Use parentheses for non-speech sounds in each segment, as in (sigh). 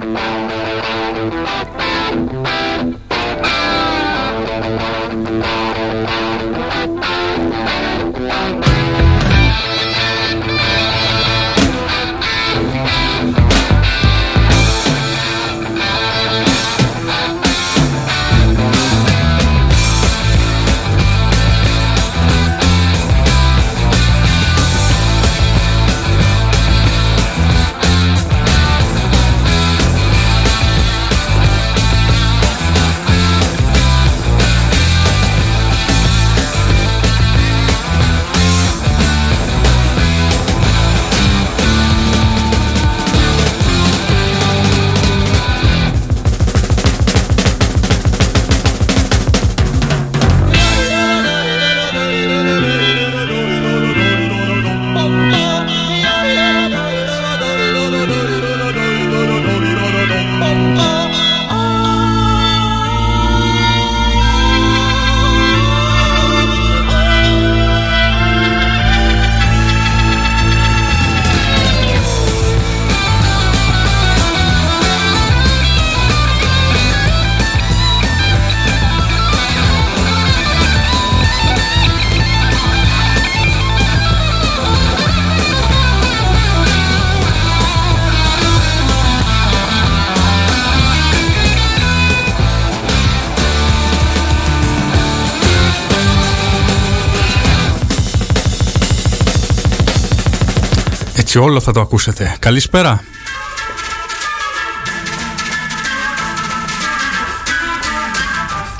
Bye. Έτσι όλο θα το ακούσετε. Καλησπέρα.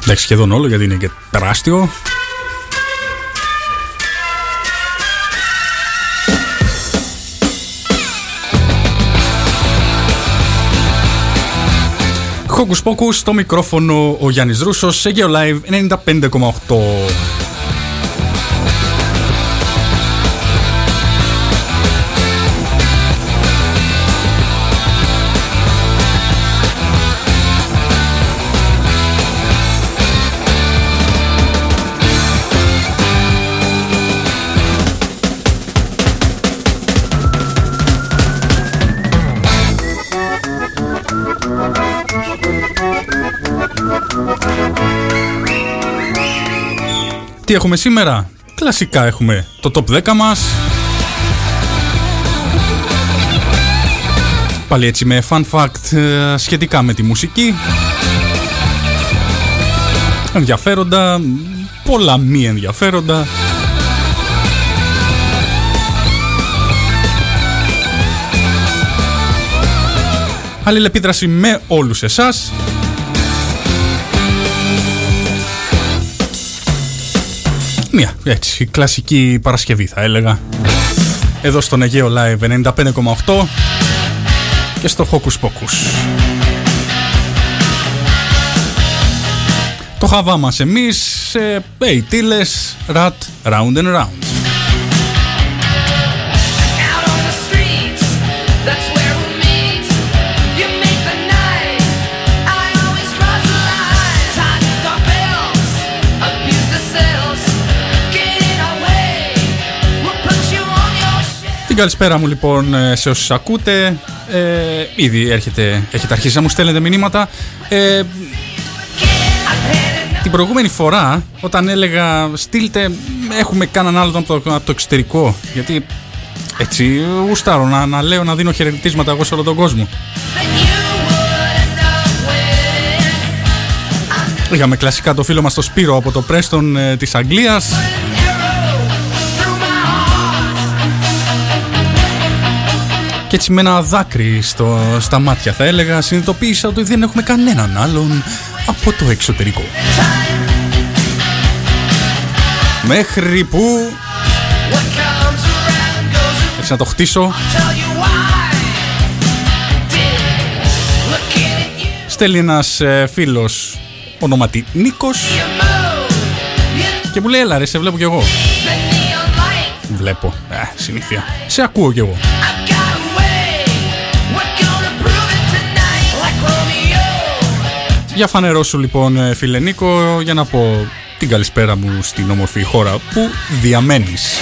Εντάξει σχεδόν όλο γιατί είναι και τεράστιο. Χόκους Πόκους, στο μικρόφωνο ο Γιάννης Ρούσος σε GeoLive 95,8. Τι έχουμε σήμερα; Κλασικά έχουμε το top 10 μας. Πάλι έτσι με fun fact ε, σχετικά με τη μουσική. Ενδιαφέροντα, πολλά μη ενδιαφέροντα. Αλληλεπίδραση με όλους εσάς. Μια έτσι κλασική Παρασκευή θα έλεγα. Εδώ στον Αιγαίο Live 95,8 και στο Hocus Pocus. Το χαβά μας εμείς σε πεϊτήλες Rat Round and Round. Την καλησπέρα μου λοιπόν ε, σε όσους ακούτε. Ε, ήδη έρχεται, έχετε αρχίσει να μου στέλνετε μηνύματα. Ε, την προηγούμενη φορά όταν έλεγα στείλτε έχουμε κανέναν άλλο από το, από το εξωτερικό γιατί έτσι γουστάρω να, να λέω να δίνω χαιρετίσματα εγώ σε όλο τον κόσμο. Είχαμε κλασικά το φίλο μας το Σπύρο από το Πρέστον ε, της Αγγλίας και έτσι με ένα δάκρυ στο, στα μάτια θα έλεγα συνειδητοποίησα ότι δεν έχουμε κανέναν άλλον από το εξωτερικό. Μέχρι που... Έτσι να το χτίσω. Στέλνει ένας ε, φίλος ονόματι Νίκος και μου λέει έλα ρε σε βλέπω κι εγώ. Βλέπω, ε, συνήθεια. Σε ακούω κι εγώ. Για φανερώσου λοιπόν ε, φίλε Νίκο για να πω την καλησπέρα μου στην όμορφη χώρα που διαμένεις.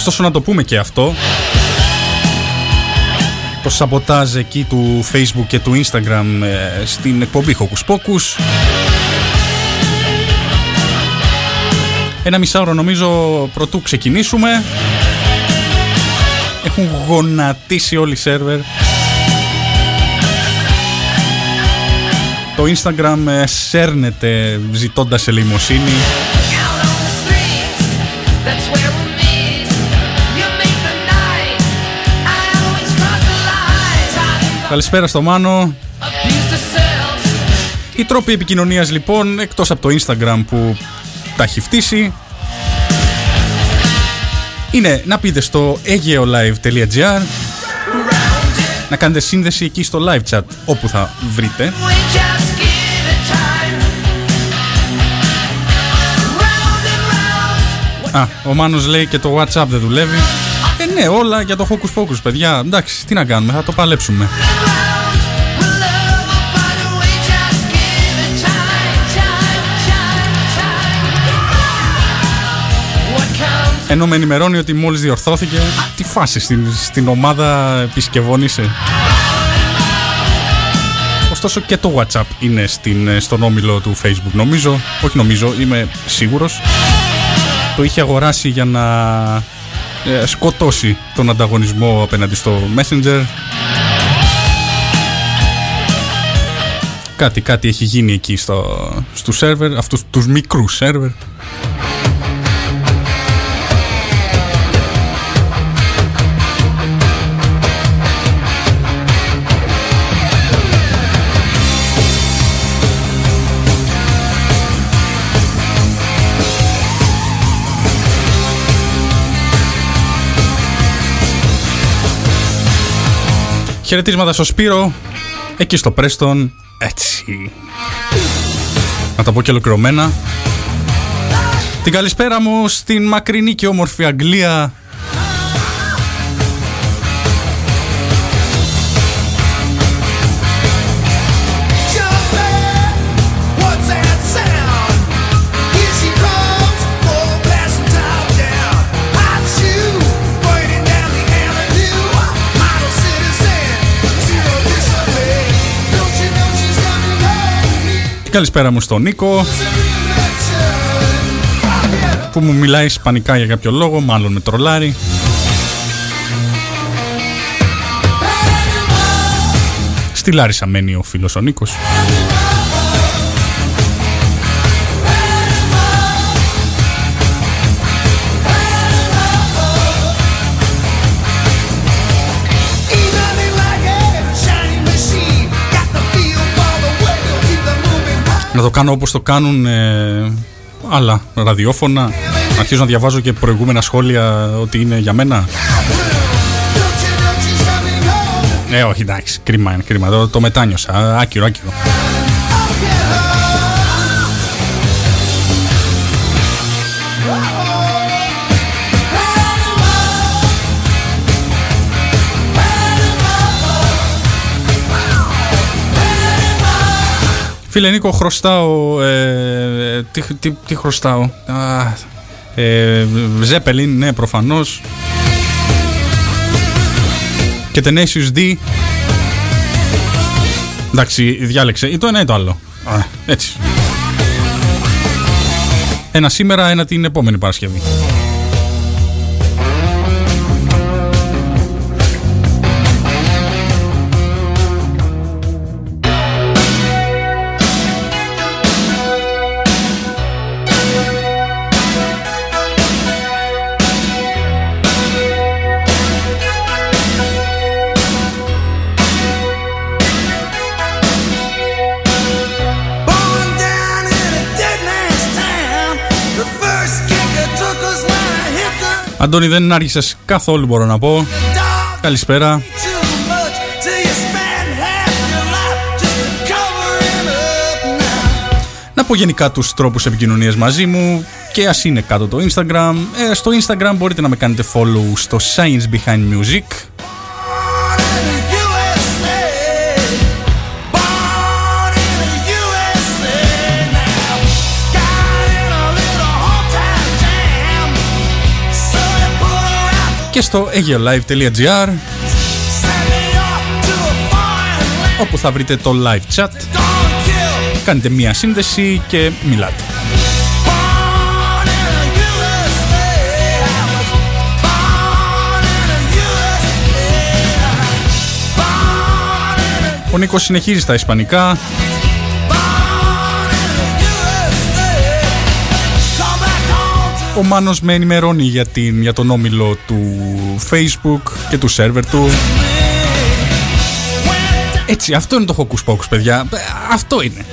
Ωστόσο να το πούμε και αυτό. Το σαμποτάζ εκεί του facebook και του instagram ε, στην εκπομπή Hocus Pocus. Ένα μισάωρο νομίζω πρωτού ξεκινήσουμε. Έχουν γονατίσει όλοι οι σερβερ. Το instagram ε, σέρνεται ζητώντας ελεημοσύνη Καλησπέρα στο Μάνο. Οι τρόποι επικοινωνίας λοιπόν, εκτός από το Instagram που τα έχει φτύσει, είναι να πείτε στο ageolive.gr να κάνετε σύνδεση εκεί στο live chat όπου θα βρείτε Α, ο Μάνος λέει και το WhatsApp δεν δουλεύει ε, ναι, όλα για το Hocus Pocus, παιδιά. Εντάξει, τι να κάνουμε, θα το παλέψουμε. Ενώ με ενημερώνει ότι μόλις διορθώθηκε Τι φάση στην, στην ομάδα επισκευών είσαι; Ωστόσο και το Whatsapp είναι στην, στον όμιλο του Facebook Νομίζω, όχι νομίζω, είμαι σίγουρος Το είχε αγοράσει για να ε, σκοτώσει τον ανταγωνισμό απέναντι στο Messenger. Κάτι, κάτι έχει γίνει εκεί στο, στο σερβερ, αυτούς τους μικρούς σερβερ. Χαιρετίσματα στο Σπύρο, εκεί στο Πρέστον, έτσι. Να τα πω και ολοκληρωμένα. Την καλησπέρα μου στην μακρινή και όμορφη Αγγλία, Καλησπέρα μου στον Νίκο που μου μιλάει ισπανικά για κάποιο λόγο, μάλλον με τρολάρι. Στη Λάρισα μένει ο φίλος ο Νίκος. Να το κάνω όπως το κάνουν ε, άλλα ραδιόφωνα. Αρχίζω να διαβάζω και προηγούμενα σχόλια ότι είναι για μένα. Ε, όχι, εντάξει, κρίμα είναι, κρίμα. Το, το μετάνιωσα. Άκυρο, άκυρο. Φίλε Νίκο, χρωστάω. Ε, τι, τι, τι, χρωστάω; ε, Ζέπελιν, ναι, προφανώς. Και Tenacious D. Εντάξει, διάλεξε. Ή το ένα ή το άλλο. Α, έτσι. Ένα σήμερα, ένα την επόμενη Παρασκευή. Αντώνη δεν άρχισες καθόλου μπορώ να πω. Καλησπέρα. Να πω γενικά τους τρόπους επικοινωνίας μαζί μου και ας είναι κάτω το Instagram. Ε, Στο Instagram μπορείτε να με κάνετε follow στο Science Behind Music και στο ageolive.gr όπου θα βρείτε το live chat. Κάνετε μία σύνδεση και μιλάτε. Ο Νίκος συνεχίζει στα ισπανικά Ο Μάνος με ενημερώνει για, την, για τον όμιλο του Facebook και του σερβερ του. Έτσι, αυτό είναι το Hocus Pocus, παιδιά. Αυτό είναι.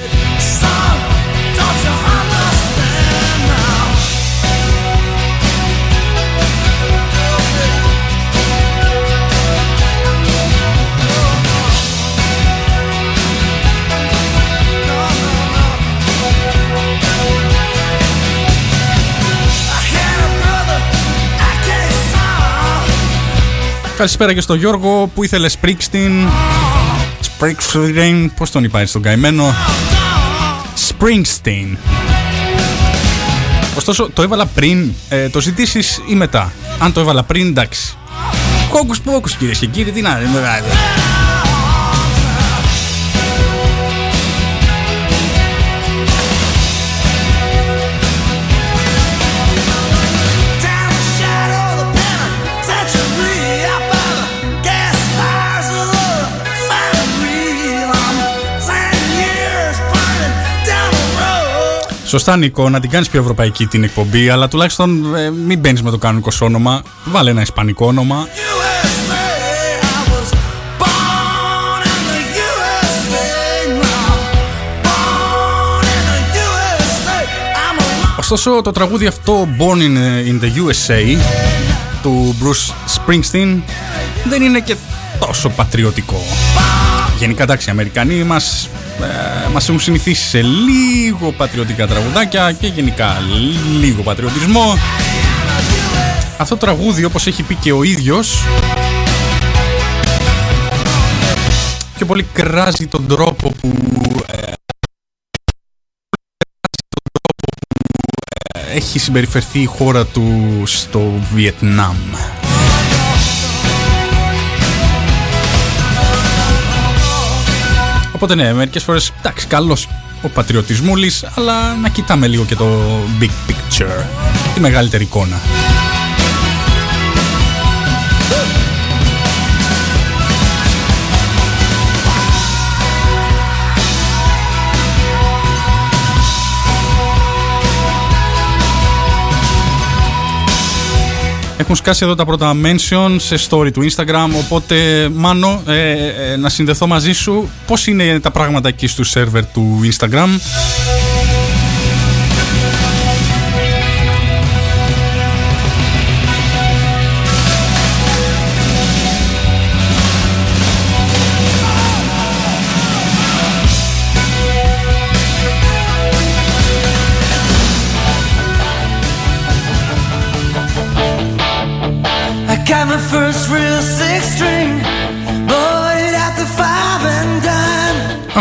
Καλησπέρα και στο Γιώργο που ήθελε Springsteen. Springsteen, πώς τον είπα στον καημένο. Springsteen. Ωστόσο, το έβαλα πριν, ε, το ζητήσεις ή μετά. Αν το έβαλα πριν, εντάξει. Κόκκους πόκους κυρίες και κύριοι, τι να είναι. Σωστά, Νίκο, να την κάνεις πιο ευρωπαϊκή την εκπομπή, αλλά τουλάχιστον ε, μην μπαίνεις με το κανονικός όνομα. Βάλε ένα ισπανικό όνομα. Ωστόσο, το τραγούδι αυτό Born in, in the USA του Bruce Springsteen δεν είναι και τόσο πατριωτικό. Γενικά, εντάξει, οι Αμερικανοί μας ε, μας έχουν συνηθίσει σε λίγο πατριωτικά τραγουδάκια και γενικά λίγο πατριωτισμό. Αυτό το τραγούδι όπως έχει πει και ο ίδιος πιο πολύ κράζει τον τρόπο που ε, έχει συμπεριφερθεί η χώρα του στο Βιετνάμ. Οπότε ναι, μερικές φορές, εντάξει, καλός ο πατριωτισμούλης, αλλά να κοιτάμε λίγο και το big picture, τη μεγαλύτερη εικόνα. Έχουν σκάσει εδώ τα πρώτα mention σε story του Instagram, οπότε Μάνο, ε, ε, να συνδεθώ μαζί σου. Πώς είναι τα πράγματα εκεί στο σερβερ του Instagram?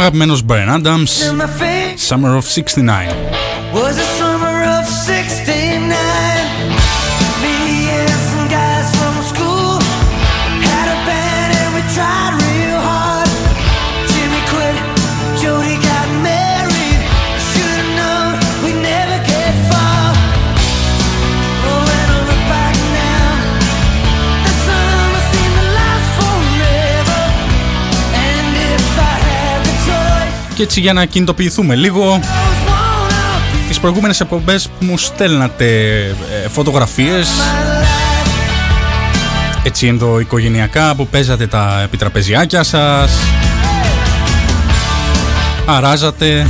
αγαπημένος Brian Adams Summer of 69 Και έτσι για να κινητοποιηθούμε λίγο Τις προηγούμενες εκπομπές που μου στέλνατε ε, φωτογραφίες έτσι ενδοοικογενειακά που παίζατε τα επιτραπεζιάκια σας αράζατε.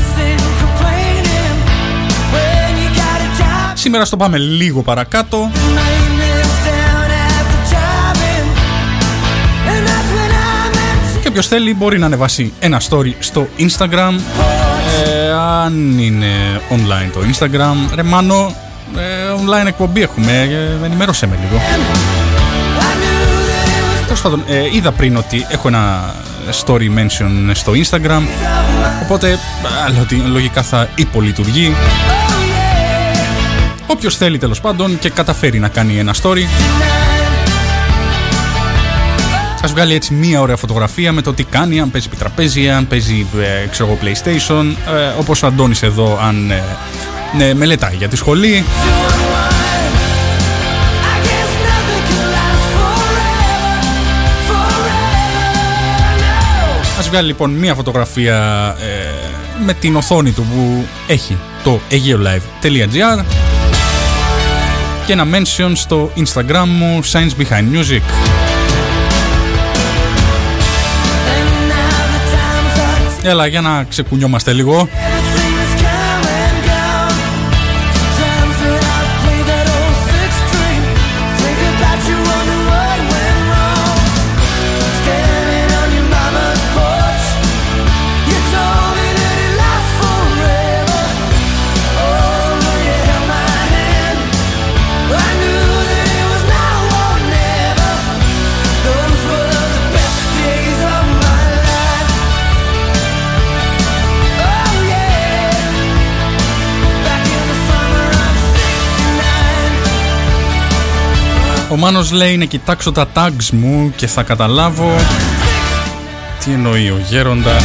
Σήμερα στο πάμε λίγο παρακάτω Όποιος θέλει μπορεί να ανεβάσει ένα story στο Instagram. Ε, Αν είναι online το Instagram. Ρε Μάνο, ε, online εκπομπή έχουμε. Ε, Ενημέρωσέ με λίγο. Τέλος πάντων, ε, είδα πριν ότι έχω ένα story mention στο Instagram Οπότε λογικά θα υπολειτουργεί. Όποιος θέλει τέλος πάντων και καταφέρει να κάνει ένα story ας βγάλει έτσι μία ωραία φωτογραφία με το τι κάνει, αν παίζει επιτραπέζι, αν παίζει ε, ξέρω εγώ PlayStation, ε, όπως ο Αντώνης εδώ αν ε, ναι, μελετάει για τη σχολή. Ας βγάλει λοιπόν μία φωτογραφία ε, με την οθόνη του που έχει το aeolive.gr και ένα mention στο Instagram μου Science Behind Music. Έλα για να ξεκουνιόμαστε λίγο. Ο Μάνος λέει να κοιτάξω τα tags μου και θα καταλάβω τι εννοεί ο γέροντας.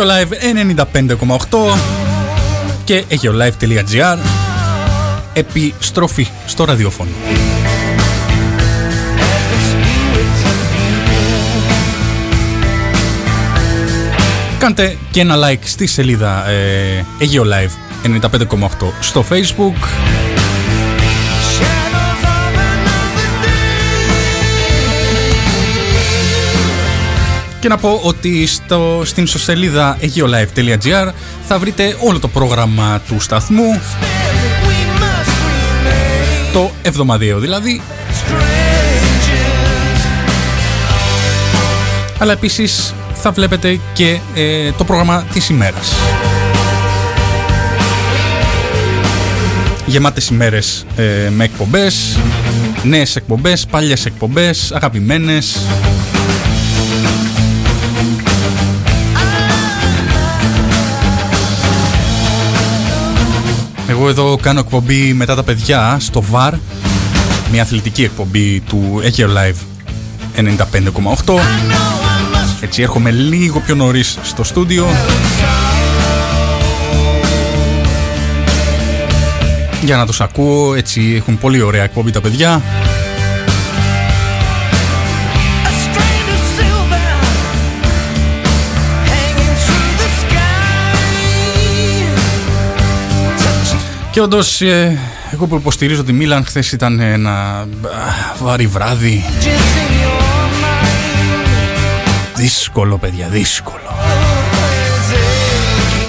Live 95,8 και aeolive.gr Επιστροφή στο ραδιόφωνο. Κάντε και ένα like στη σελίδα ε, Live 95,8 στο facebook Και να πω ότι στο, στην ιστοσελίδα aeolive.gr θα βρείτε όλο το πρόγραμμα του σταθμού. Το εβδομαδιαίο δηλαδή. Αλλά επίσης θα βλέπετε και ε, το πρόγραμμα της ημέρας. Γεμάτες ημέρες ε, με εκπομπές νέες εκπομπές, παλιές εκπομπές, αγαπημένες Εγώ εδώ κάνω εκπομπή μετά τα παιδιά στο VAR Μια αθλητική εκπομπή του Ekio Live 95,8 Έτσι έρχομαι λίγο πιο νωρίς στο στούντιο. Για να τους ακούω, έτσι έχουν πολύ ωραία εκπομπή τα παιδιά Και όντως, ε, εγώ που υποστηρίζω τη Μίλαν, χθες ήταν ένα βαρύ βράδυ. δύσκολο παιδιά, δύσκολο.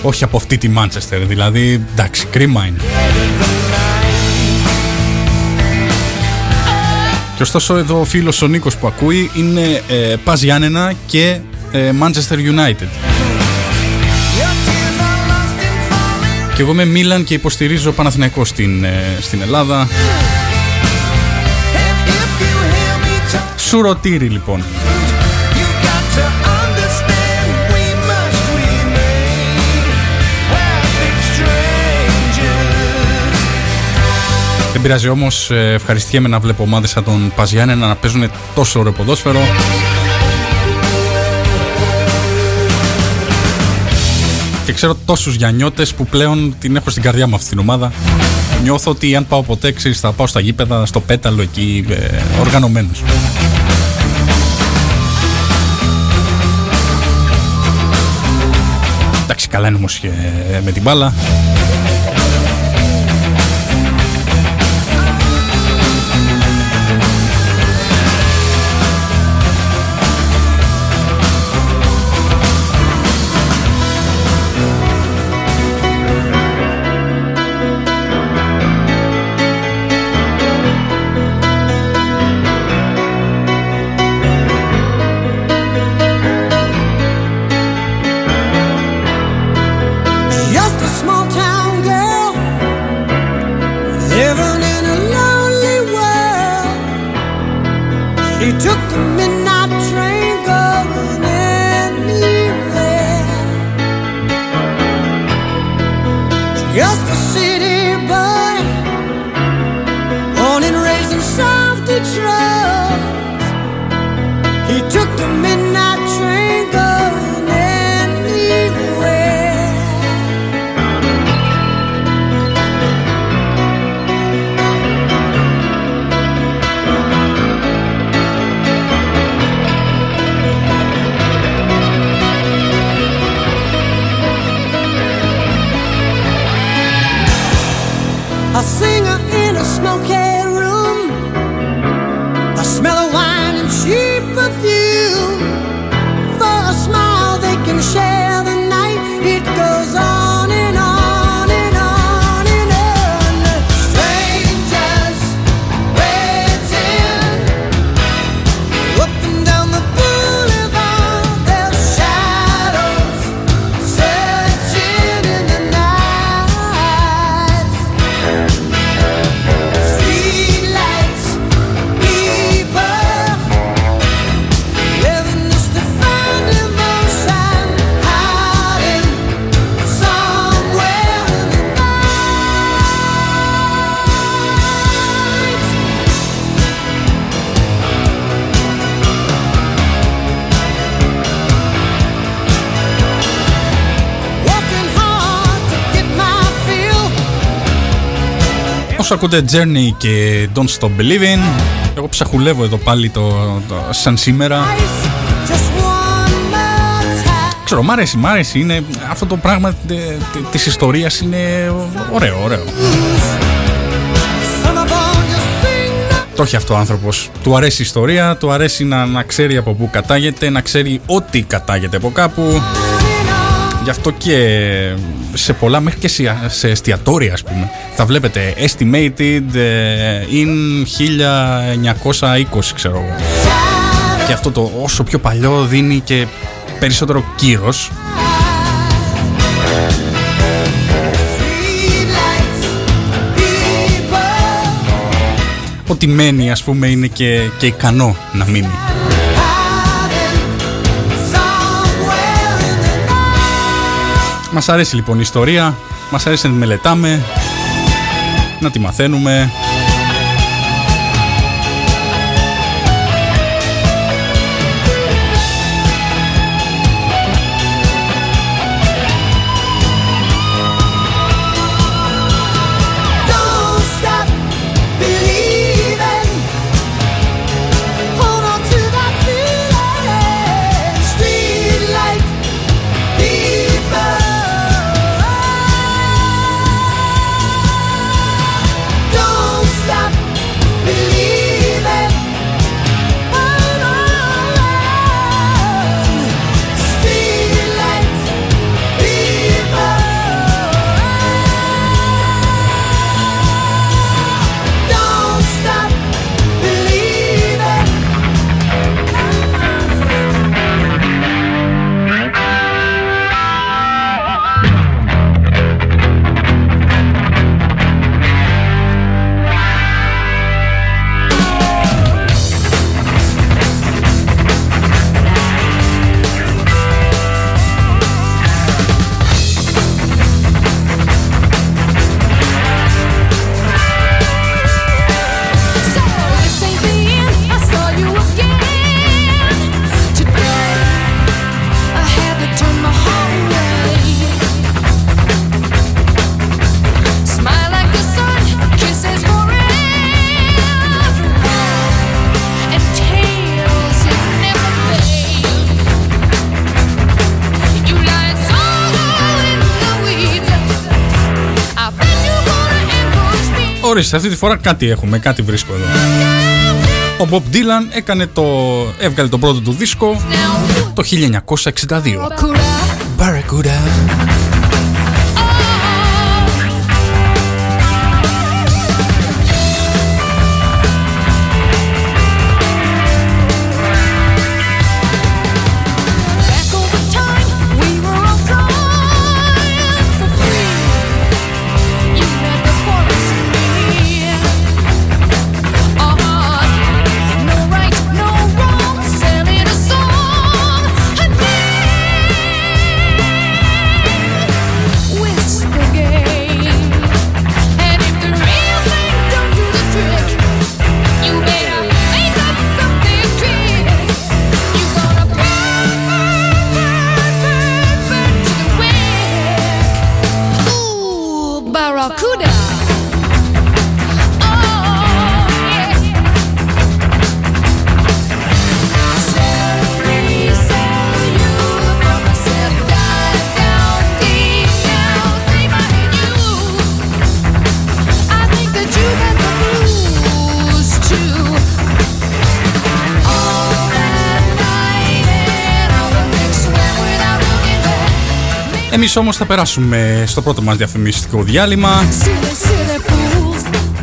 Όχι από αυτή τη Μάντσεστερ, δηλαδή εντάξει, κρίμα είναι. Και ωστόσο εδώ ο φίλος ο Νίκος που ακούει είναι ε, Πας Γιάννενα και ε, Manchester United. Και εγώ είμαι Μίλαν και υποστηρίζω Παναθηναϊκό στην, ε, στην Ελλάδα. Σουρωτήρι λοιπόν. Δεν πειράζει όμως, ε, ευχαριστιέμαι να βλέπω ομάδες σαν τον Παζιάννε να παίζουν τόσο ωραίο ποδόσφαιρο. Και ξέρω τόσους Γιαννιώτε που πλέον την έχω στην καρδιά μου αυτή την ομάδα. Νιώθω ότι αν πάω ποτέ, ξέρεις, θα πάω στα γήπεδα, στο πέταλο εκεί, ε, οργανωμένος. Εντάξει, καλά είναι όμως και με την μπάλα. Ακούτε Journey και Don't Stop Believing. Εγώ ψαχουλεύω εδώ πάλι το, το σαν σήμερα. Ξέρω, μ' αρέσει, μ' αρέσει. Είναι, αυτό το πράγμα της ιστορίας είναι ωραίο, ωραίο. Το έχει αυτό ο άνθρωπος. Του αρέσει η ιστορία, του αρέσει να, να ξέρει από πού κατάγεται, να ξέρει ότι κατάγεται από κάπου. Γι' αυτό και σε πολλά, μέχρι και σε εστιατόρια, ας πούμε, θα βλέπετε estimated ε, in 1920, ξέρω εγώ. Και αυτό το όσο πιο παλιό δίνει και περισσότερο κύρος. Ότι μένει, ας πούμε, είναι και, και ικανό να μείνει. Μας αρέσει λοιπόν η ιστορία, μας αρέσει να τη μελετάμε, να τη μαθαίνουμε. Ορίστε, αυτή τη φορά κάτι έχουμε, κάτι βρίσκω εδώ. Ο Bob Dylan έκανε το, έβγαλε τον πρώτο του δίσκο το 1962. Barracuda. Εμείς όμως θα περάσουμε στο πρώτο μας διαφημιστικό διάλειμμα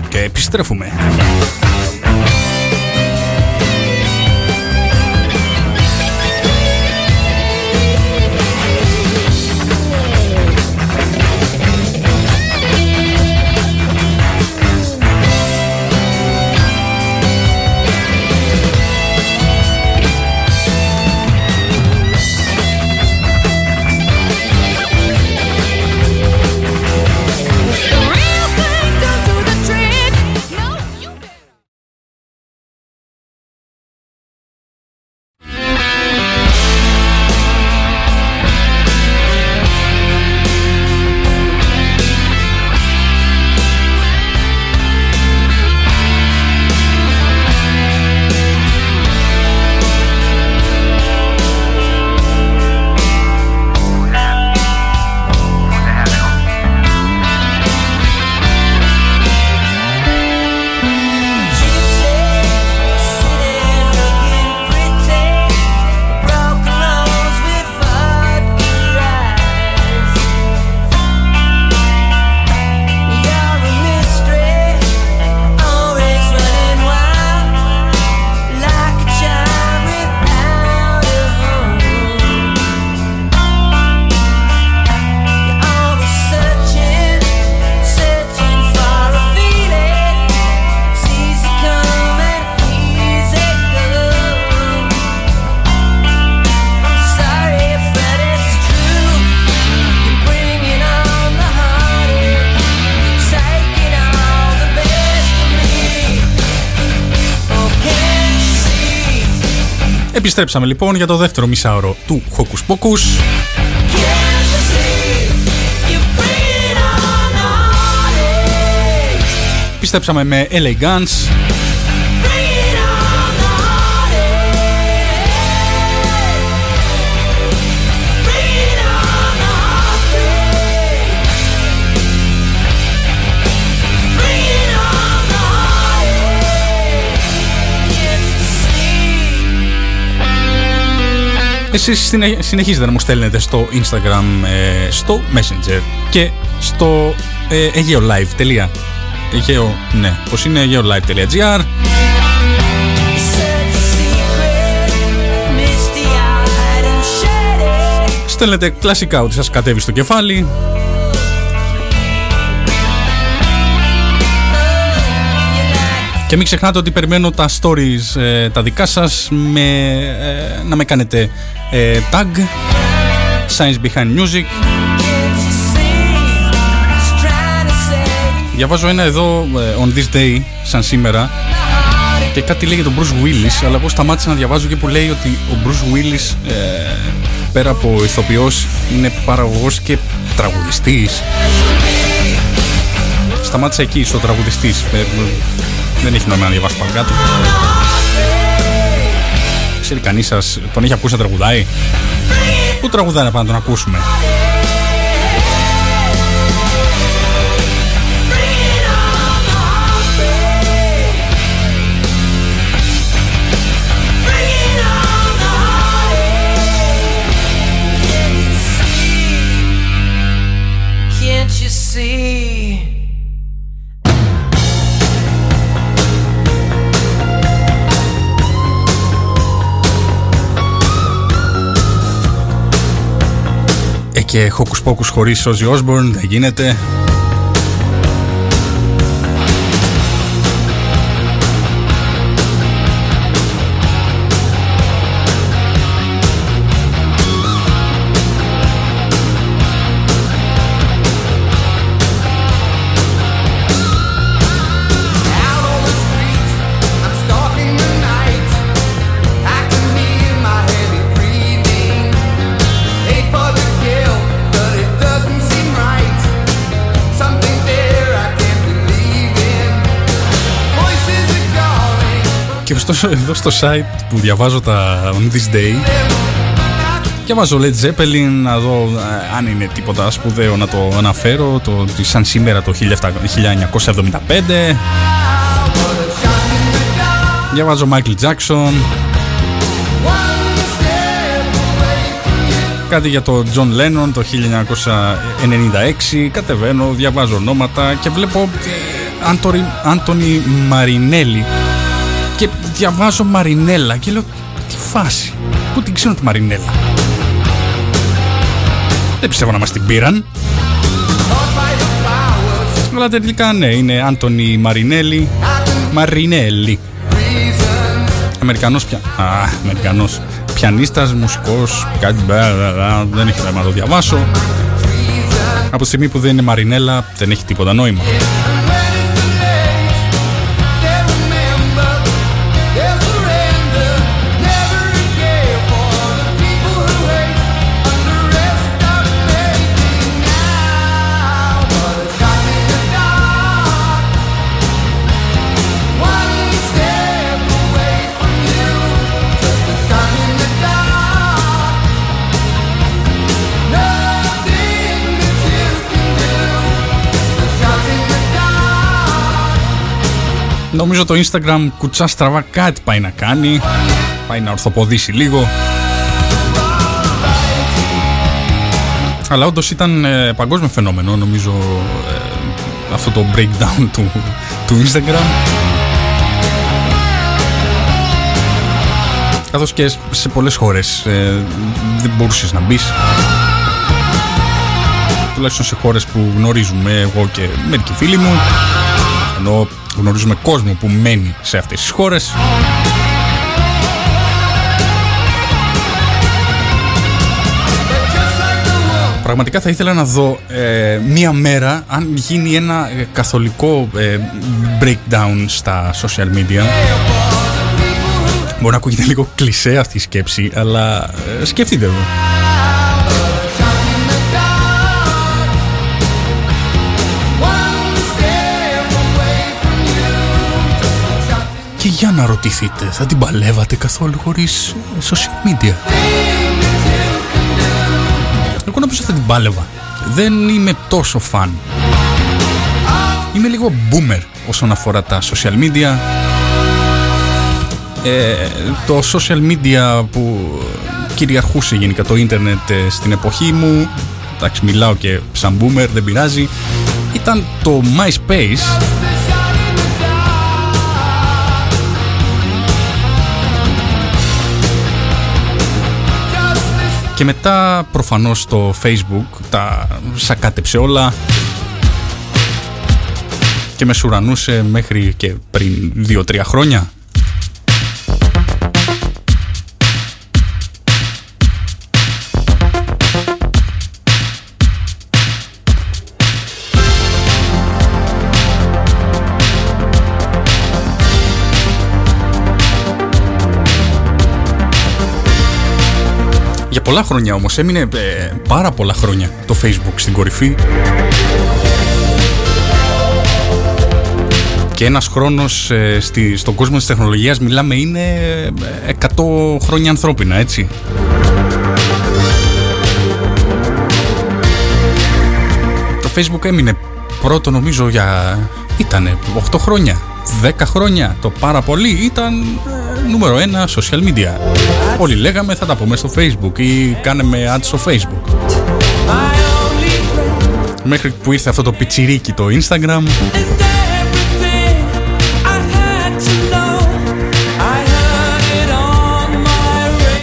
και επιστρέφουμε. Επιστρέψαμε λοιπόν για το δεύτερο μισάωρο του Hocus Pocus. Επιστρέψαμε με LA Εσείς συνεχίζετε να μου στέλνετε στο Instagram, ε, στο Messenger και στο ε, ageolive. Αιγαίο, ναι, πως είναι ageolive.gr Στέλνετε κλασικά ότι σας κατέβει στο κεφάλι Και μην ξεχνάτε ότι περιμένω τα stories ε, τα δικά σας με, ε, να με κάνετε ε, tag. Science Behind Music. Διαβάζω ένα εδώ on this day σαν σήμερα και κάτι λέει για τον Bruce Willis αλλά εγώ σταμάτησα να διαβάζω και που λέει ότι ο Bruce Willis πέρα από ηθοποιός είναι παραγωγός και τραγουδιστής. Σταμάτησα εκεί στο τραγουδιστής δεν έχει νόημα να διαβάσει πάνω κάτω. Ξέρει κανείς σας, τον έχει ακούσει να τραγουδάει; Πού τραγουδάει να πάμε να τον ακούσουμε; Και Hocus Pocus χωρίς Ozzy Osbourne δεν γίνεται εδώ στο site που διαβάζω τα On This Day Διαβάζω Led Zeppelin να δω ε, αν είναι τίποτα σπουδαίο να το αναφέρω το, σαν σήμερα το 1975 Διαβάζω Michael Jackson. Κάτι για το John Lennon το 1996 Κατεβαίνω, διαβάζω ονόματα και βλέπω Άντωνι Μαρινέλη και διαβάζω Μαρινέλα και λέω τι φάση, πού την ξέρω τη Μαρινέλα; Δεν πιστεύω να μας την πήραν. Αλλά τελικά ναι, είναι Άντωνη Μαρινέλη. Μαρινέλη. Αμερικανός πια... Α, Αμερικανός. Πιανίστας, μουσικός, κάτι δεν έχει θέμα να το διαβάσω. Από τη στιγμή που δεν είναι Μαρινέλα δεν έχει τίποτα νόημα. Νομίζω το Instagram κουτσά στραβά κάτι πάει να κάνει. Πάει να ορθοποδήσει λίγο. Αλλά όντως ήταν ε, παγκόσμιο φαινόμενο νομίζω ε, αυτό το breakdown του, του Instagram. Καθώς και σε πολλές χώρες ε, δεν μπορούσες να μπεις. Τουλάχιστον σε χώρες που γνωρίζουμε εγώ και μερικοί φίλοι μου ενώ γνωρίζουμε κόσμο που μένει σε αυτές τις χώρες Πραγματικά θα ήθελα να δω ε, μία μέρα αν γίνει ένα ε, καθολικό ε, breakdown στα social media Μπορεί να ακούγεται λίγο κλισέ αυτή η σκέψη, αλλά σκεφτείτε το. Και για να ρωτηθείτε, θα την παλεύατε καθόλου χωρίς social media; Εγώ νομίζω θα την πάλευα. Δεν είμαι τόσο φαν. Είμαι λίγο boomer όσον αφορά τα social media. Ε, το social media που κυριαρχούσε γενικά το ίντερνετ ε, στην εποχή μου εντάξει μιλάω και σαν boomer δεν πειράζει ήταν το MySpace Και μετά προφανώς το facebook τα σακάτεψε όλα και με σουρανούσε μέχρι και πριν 2-3 χρόνια. Πολλά χρόνια όμως, έμεινε ε, πάρα πολλά χρόνια το Facebook στην κορυφή. Και ένας χρόνος ε, στη, στον κόσμο της τεχνολογίας μιλάμε είναι 100 ε, χρόνια ανθρώπινα, έτσι. Το Facebook έμεινε πρώτο νομίζω για... ήτανε 8 χρόνια, 10 χρόνια, το πάρα πολύ ήταν νούμερο 1 social media. Όλοι λέγαμε θα τα πούμε στο facebook ή κάναμε ads στο facebook. Μέχρι που ήρθε αυτό το πιτσιρίκι το instagram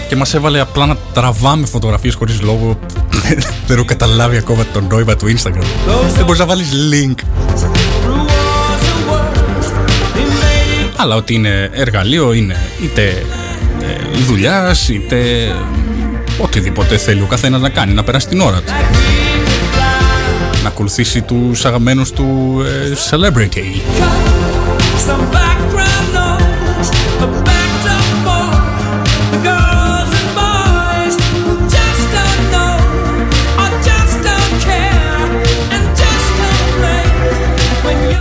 και μας έβαλε απλά να τραβάμε φωτογραφίες χωρίς λόγο (laughs) δεν έχω καταλάβει ακόμα το νόημα του Instagram. Δεν μπορείς να βάλεις link. Αλλά ότι είναι εργαλείο είναι είτε ε, δουλειάς, είτε οτιδήποτε θέλει ο καθένας να κάνει, να περάσει την ώρα του. Να ακολουθήσει τους αγαπημένους του ε, celebrity.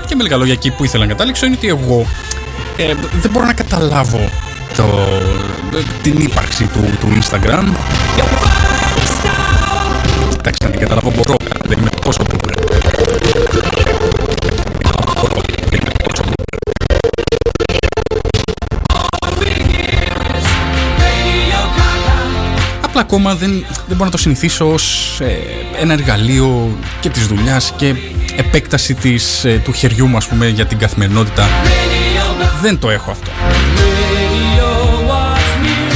Και με λίγα λόγια εκεί που ήθελα να καταλήξω είναι ότι εγώ ε, δεν μπορώ να καταλάβω το, την ύπαρξη του, του Instagram. Εντάξει, να την καταλάβω μπορώ, δεν είμαι τόσο boomer. Απλά ακόμα δεν, δεν μπορώ να το συνηθίσω ως ε, ένα εργαλείο και της δουλειάς και επέκταση της, ε, του χεριού μου ας πούμε για την καθημερινότητα. Δεν το έχω αυτό.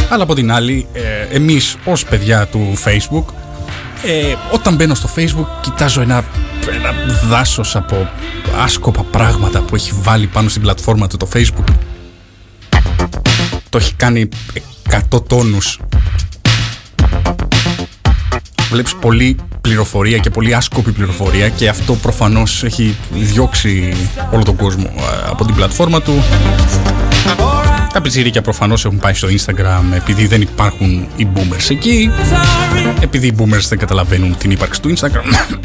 Αλλά από την άλλη, ε, εμείς ως παιδιά του Facebook, ε, όταν μπαίνω στο Facebook κοιτάζω ένα, ένα δάσος από άσκοπα πράγματα που έχει βάλει πάνω στην πλατφόρμα του το Facebook. Το έχει κάνει 100 τόνους. Βλέπεις πολύ πληροφορία και πολύ άσκοπη πληροφορία και αυτό προφανώς έχει διώξει όλο τον κόσμο ε, από την πλατφόρμα του. Τα πιτσιρίκια προφανώς έχουν πάει στο Instagram επειδή δεν υπάρχουν οι boomers εκεί. Επειδή οι boomers δεν καταλαβαίνουν την ύπαρξη του Instagram.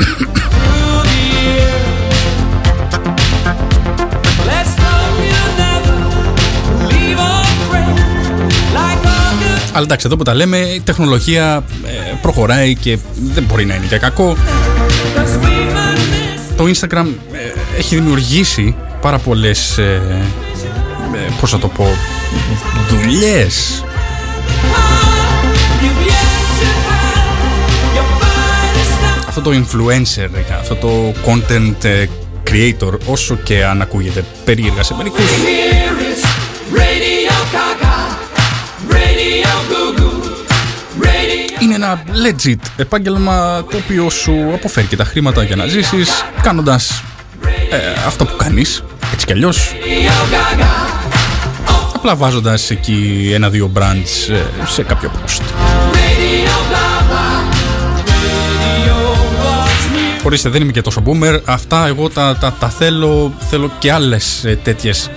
Αλλά εντάξει, εδώ που τα λέμε, η τεχνολογία ε, προχωράει και δεν μπορεί να είναι για κακό. Το Instagram ε, έχει δημιουργήσει πάρα πολλές, ε, πώς θα το πω, δουλειές. Αυτό το influencer, αυτό το content creator, όσο και αν ακούγεται περίεργα σε μερικούς. Ένα legit επάγγελμα το οποίο σου αποφέρει και τα χρήματα για να ζήσεις κάνοντας ε, αυτό που κάνεις, έτσι κι αλλιώς. Απλά βάζοντας εκεί ένα-δύο brands ε, σε κάποιο post. Ορίστε, δεν είμαι και τόσο boomer. Αυτά εγώ τα, τα, τα θέλω, θέλω και άλλες ε, τέτοιες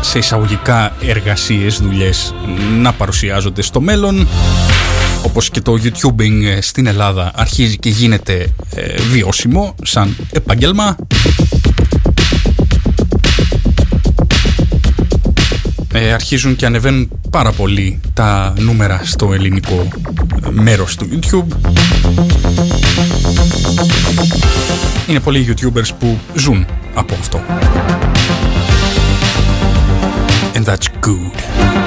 σε εισαγωγικά εργασίες, δουλειές να παρουσιάζονται στο μέλλον όπως και το YouTubing ε, στην Ελλάδα αρχίζει και γίνεται ε, βιώσιμο σαν επάγγελμα. Ε, αρχίζουν και ανεβαίνουν πάρα πολύ τα νούμερα στο ελληνικό μέρος του YouTube. Είναι πολλοί YouTubers που ζουν από αυτό. And that's good.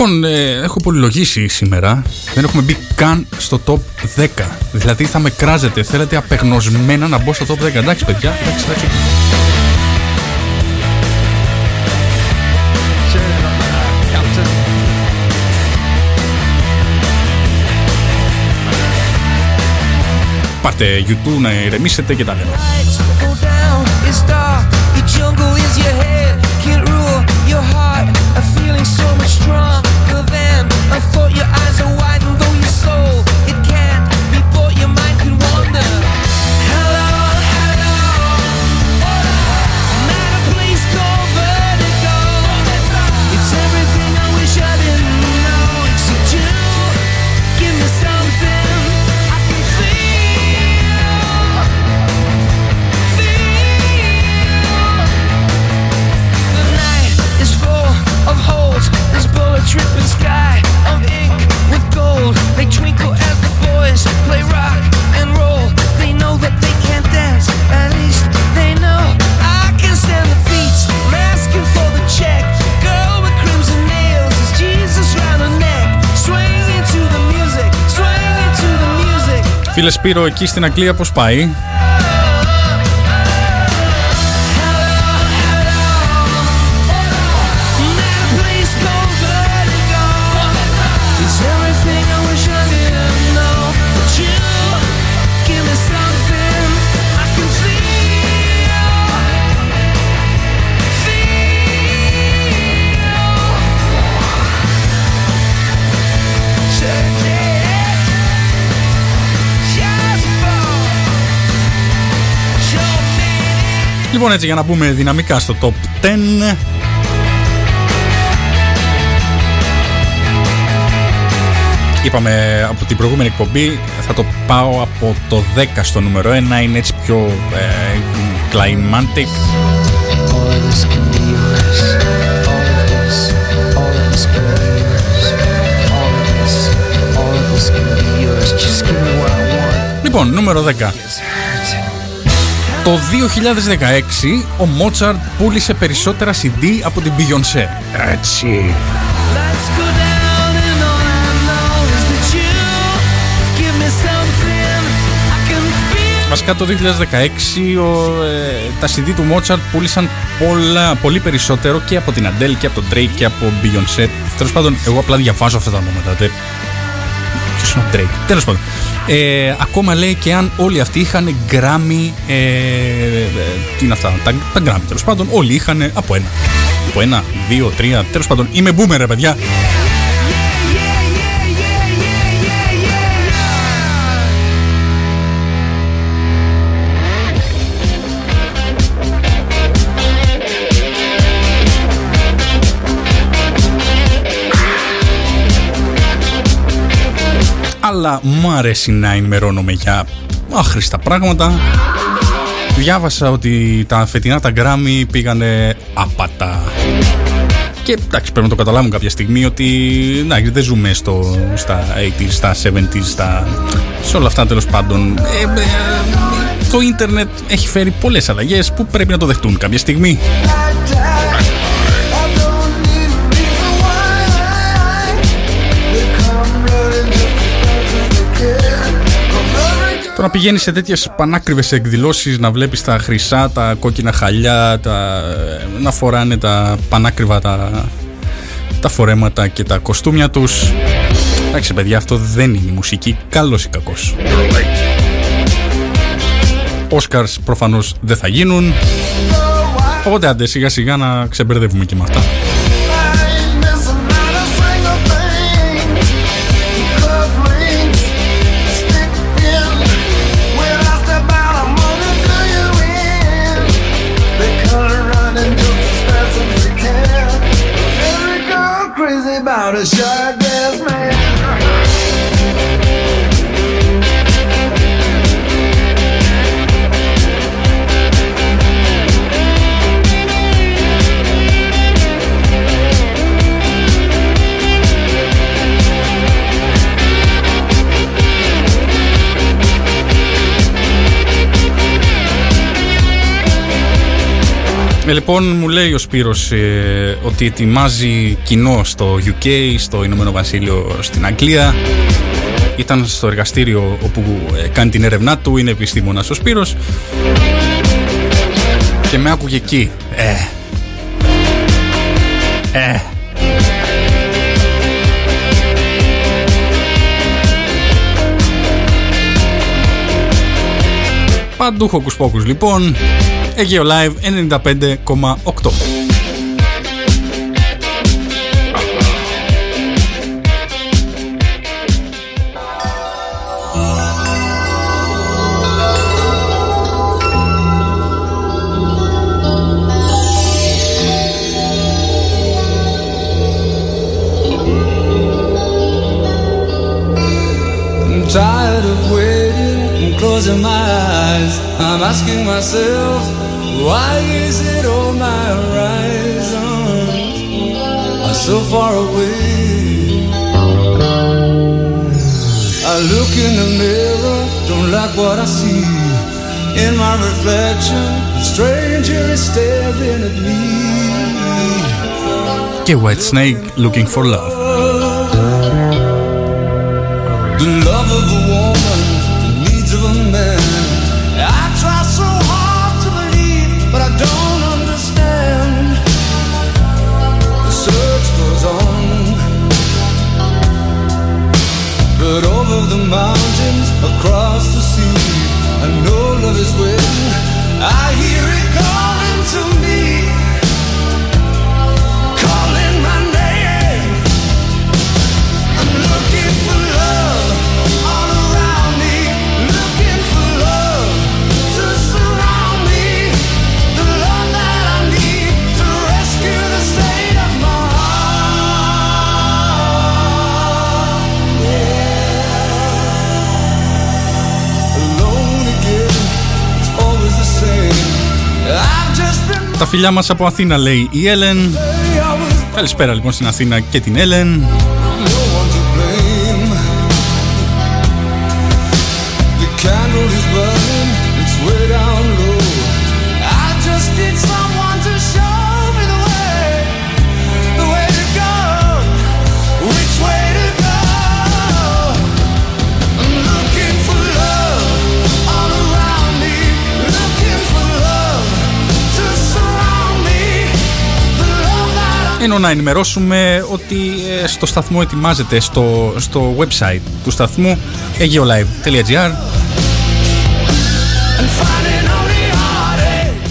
Λοιπόν, ε, έχω πολυλογήσει σήμερα. Δεν έχουμε μπει καν στο top 10. Δηλαδή θα με κράζετε. Θέλετε απεγνωσμένα να μπω στο top 10. Εντάξει, παιδιά. Εντάξει, εντάξει. Πάρτε YouTube να ηρεμήσετε και τα λέμε. Σπύρο, εκεί στην Αγγλία πώς πάει. Λοιπόν έτσι για να μπούμε δυναμικά στο top 10 Είπαμε από την προηγούμενη εκπομπή θα το πάω από το 10 στο νούμερο 1 είναι έτσι πιο ε, climatic Λοιπόν, νούμερο 10 το 2016 ο Μότσαρτ πούλησε περισσότερα CD από την Beyoncé. Έτσι. Βασικά το 2016 ο, ε, τα CD του Mozart πούλησαν πολλά, πολύ περισσότερο και από την Adele και από τον Drake και από Beyoncé. Τέλος πάντων, εγώ απλά διαβάζω αυτά τα ονόματα. Ποιο είναι ο Drake. Τέλος πάντων. Ε, ακόμα λέει και αν όλοι αυτοί είχαν γκράμμι. Ε, ε, τι είναι αυτά, τα, τα γκράμμι τέλος πάντων. Όλοι είχαν από ένα. Από ένα, δύο, τρία. Τέλος πάντων, είμαι boomer, παιδιά. Αλλά μου αρέσει να ενημερώνομαι για άχρηστα πράγματα. Διάβασα ότι τα φετινά τα γκράμμι πήγανε άπατα. Και εντάξει, πρέπει να το καταλάβουν κάποια στιγμή ότι εντάξει, δεν ζούμε στο, στα 80s, στα 70s, στα, σε όλα αυτά τέλος πάντων. Ε, ε, το ίντερνετ έχει φέρει πολλές αλλαγές που πρέπει να το δεχτούν κάποια στιγμή. Το να πηγαίνεις σε τέτοιες πανάκριβες εκδηλώσεις, να βλέπεις τα χρυσά, τα κόκκινα χαλιά, τα, να φοράνε τα πανάκριβα τα, τα φορέματα και τα κοστούμια τους. Εντάξει, παιδιά, αυτό δεν είναι η μουσική, καλός ή κακός. Όσκαρς προφανώς δεν θα γίνουν Οπότε άντε σιγά σιγά να ξεμπερδεύουμε και με αυτά to shine. Ε, λοιπόν, μου λέει ο Σπύρος ε, ότι ετοιμάζει κοινό στο UK, στο Ηνωμένο Βασίλειο, στην Αγγλία. Ήταν στο εργαστήριο όπου ε, κάνει την έρευνά του, είναι επιστήμονας ο Σπύρος. Και με άκουγε εκεί. Ε. Ε. Παντού χοκους πόκους λοιπόν Αιγαίο Live 95,8. tired of waiting and closing my eyes. I'm asking myself Why is it all my horizons are so far away? I look in the mirror, don't like what I see. In my reflection, a stranger is staring at me. Get White Snake looking for love. of his will. I Τα φιλιά μας από Αθήνα λέει η Έλεν. Καλησπέρα λοιπόν στην Αθήνα και την Έλεν. Ενώ να ενημερώσουμε ότι ε, στο σταθμό ετοιμάζεται στο, στο website του σταθμού aeolive.gr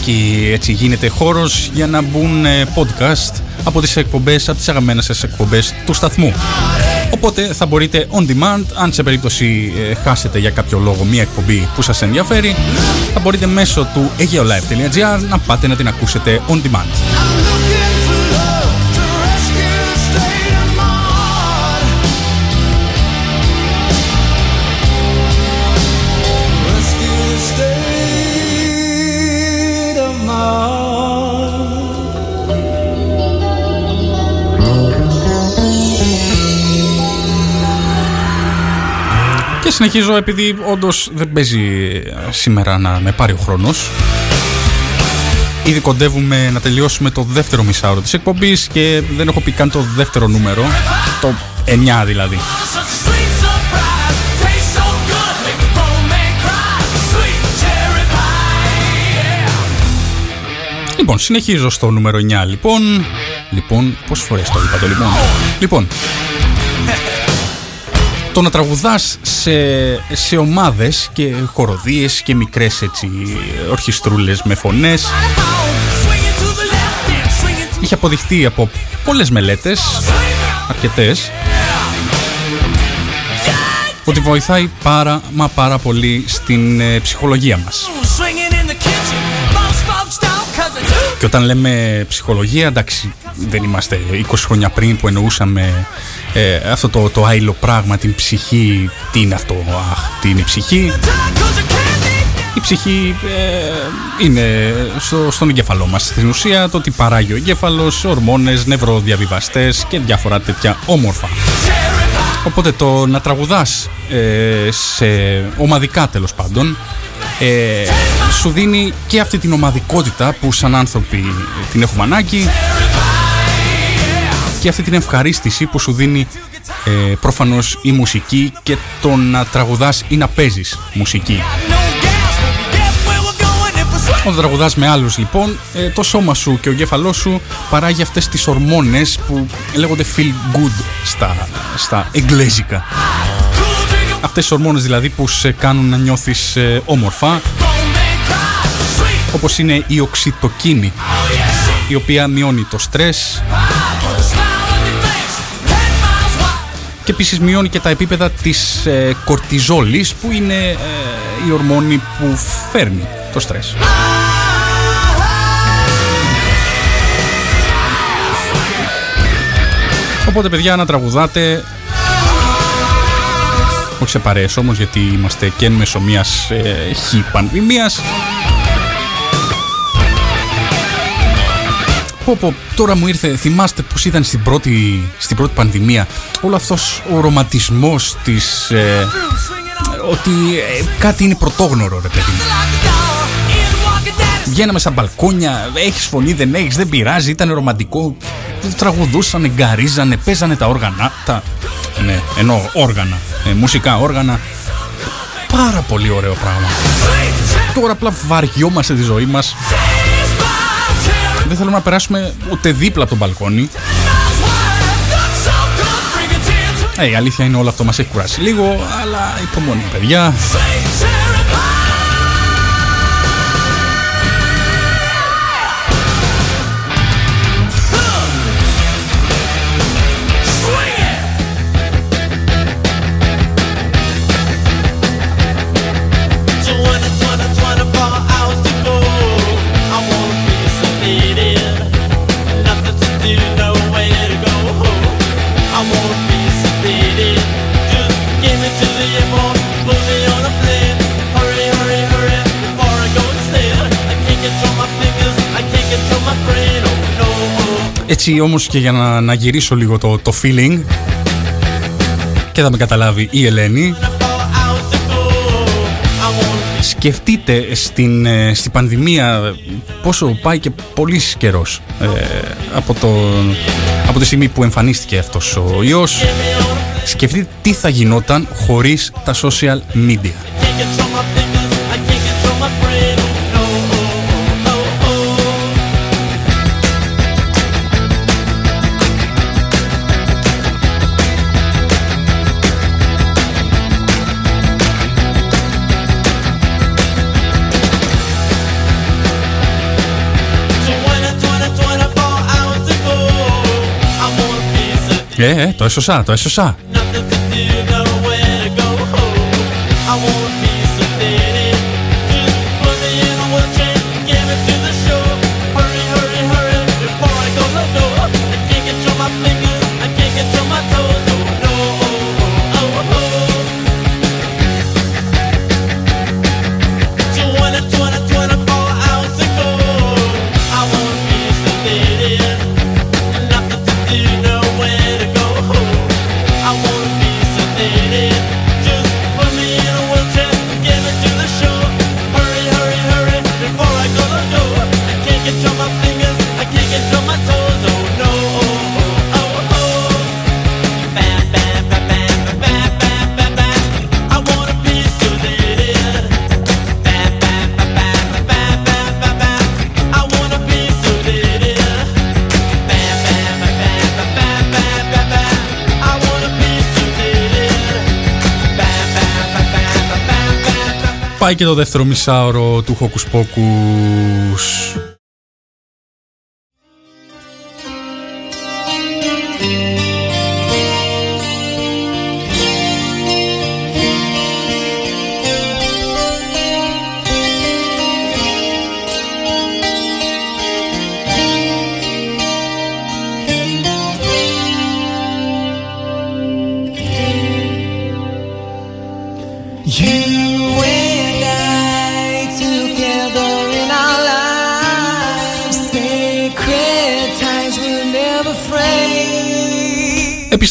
και έτσι γίνεται χώρος για να μπουν ε, podcast από τις εκπομπές, από τις αγαπημένες σας εκπομπές του σταθμού. Οπότε θα μπορείτε on demand, αν σε περίπτωση ε, χάσετε για κάποιο λόγο μία εκπομπή που σας ενδιαφέρει, θα μπορείτε μέσω του aeolive.gr να πάτε να την ακούσετε on demand. Συνεχίζω επειδή όντως δεν παίζει ε, σήμερα να με πάρει ο χρόνος. Ήδη κοντεύουμε να τελειώσουμε το δεύτερο μισάωρο της εκπομπής και δεν έχω πει καν το δεύτερο νούμερο, το 9 δηλαδή. Λοιπόν, συνεχίζω στο νούμερο 9 λοιπόν. Λοιπόν, πόσες φορές το είπα το λοιπόν; Λοιπόν, το να τραγουδάς σε, σε ομάδες και χοροδίες και μικρές έτσι ορχιστρούλες με φωνές είχε αποδειχτεί από πολλές μελέτες, αρκετές ότι βοηθάει πάρα μα πάρα πολύ στην ε, ψυχολογία μας. Και όταν λέμε ψυχολογία, εντάξει, δεν είμαστε 20 χρόνια πριν που εννοούσαμε ε, αυτό το, το άειλο πράγμα, την ψυχή. Τι είναι αυτό, αχ, τι είναι η ψυχή; Η ψυχή ε, είναι στο, στον εγκέφαλό μας στην ουσία το ότι παράγει ο εγκέφαλος, ορμόνες, νευροδιαβιβαστές και διάφορα τέτοια όμορφα. Οπότε το να τραγουδάς ε, σε ομαδικά τέλος πάντων ε, σου δίνει και αυτή την ομαδικότητα που σαν άνθρωποι την έχουμε ανάγκη και αυτή την ευχαρίστηση που σου δίνει ε, προφανώς η μουσική και το να τραγουδάς ή να παίζεις μουσική. Όταν τραγουδάς με άλλους λοιπόν, ε, το σώμα σου και ο εγκέφαλός σου παράγει αυτές τις ορμόνες που λέγονται feel good στα, στα εγγλέζικα. Αυτές τις ορμόνες δηλαδή που σε κάνουν να νιώθεις ε, όμορφα όπως είναι η οξυτοκίνη η οποία μειώνει το στρες και επίσης μειώνει και τα επίπεδα της ε, κορτιζόλης που είναι ε, η ορμόνη που φέρνει το στρες. Οπότε παιδιά να τραγουδάτε όχι σε παρέες όμως γιατί είμαστε και εν μέσω μιας ε, χι πανδημίας Πω πω, τώρα μου ήρθε, θυμάστε πως ήταν στην πρώτη, στην πρώτη πανδημία όλο αυτός ο ρομαντισμός της... Ε, ότι ε, κάτι είναι πρωτόγνωρο ρε παιδί Βγαίναμε στα μπαλκόνια, έχεις φωνή, δεν έχεις, δεν πειράζει, ήταν ρομαντικό. Τραγουδούσαν, εγκαρίζανε, παίζανε τα όργανα. Τα... Ναι, ενώ όργανα, ε, μουσικά όργανα. Πάρα πολύ ωραίο πράγμα. Τώρα απλά βαριόμαστε τη ζωή μας δεν θέλουμε να περάσουμε ούτε δίπλα από τον μπαλκόνι. Ε, η αλήθεια είναι όλο αυτό μας έχει κουράσει λίγο, αλλά υπομονή παιδιά. Έτσι όμως και για να, να γυρίσω λίγο το, το feeling και θα με καταλάβει η Ελένη Σκεφτείτε στην, ε, στην πανδημία πόσο πάει και πολύς καιρός ε, από, το, από τη στιγμή που εμφανίστηκε αυτός ο ιός. Σκεφτείτε τι θα γινόταν χωρίς τα social media. Ε, ε, το έσωσα, το έσωσα. Πάει και το δεύτερο μισάωρο του Hocus Pocus.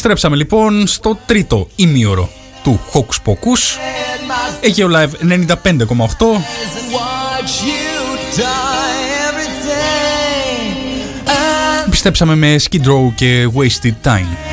Επιστρέψαμε λοιπόν στο τρίτο ημίωρο του Hocus Pocus. Αιγαίο Live 95,8 Επιστρέψαμε με Skid Row και Wasted Time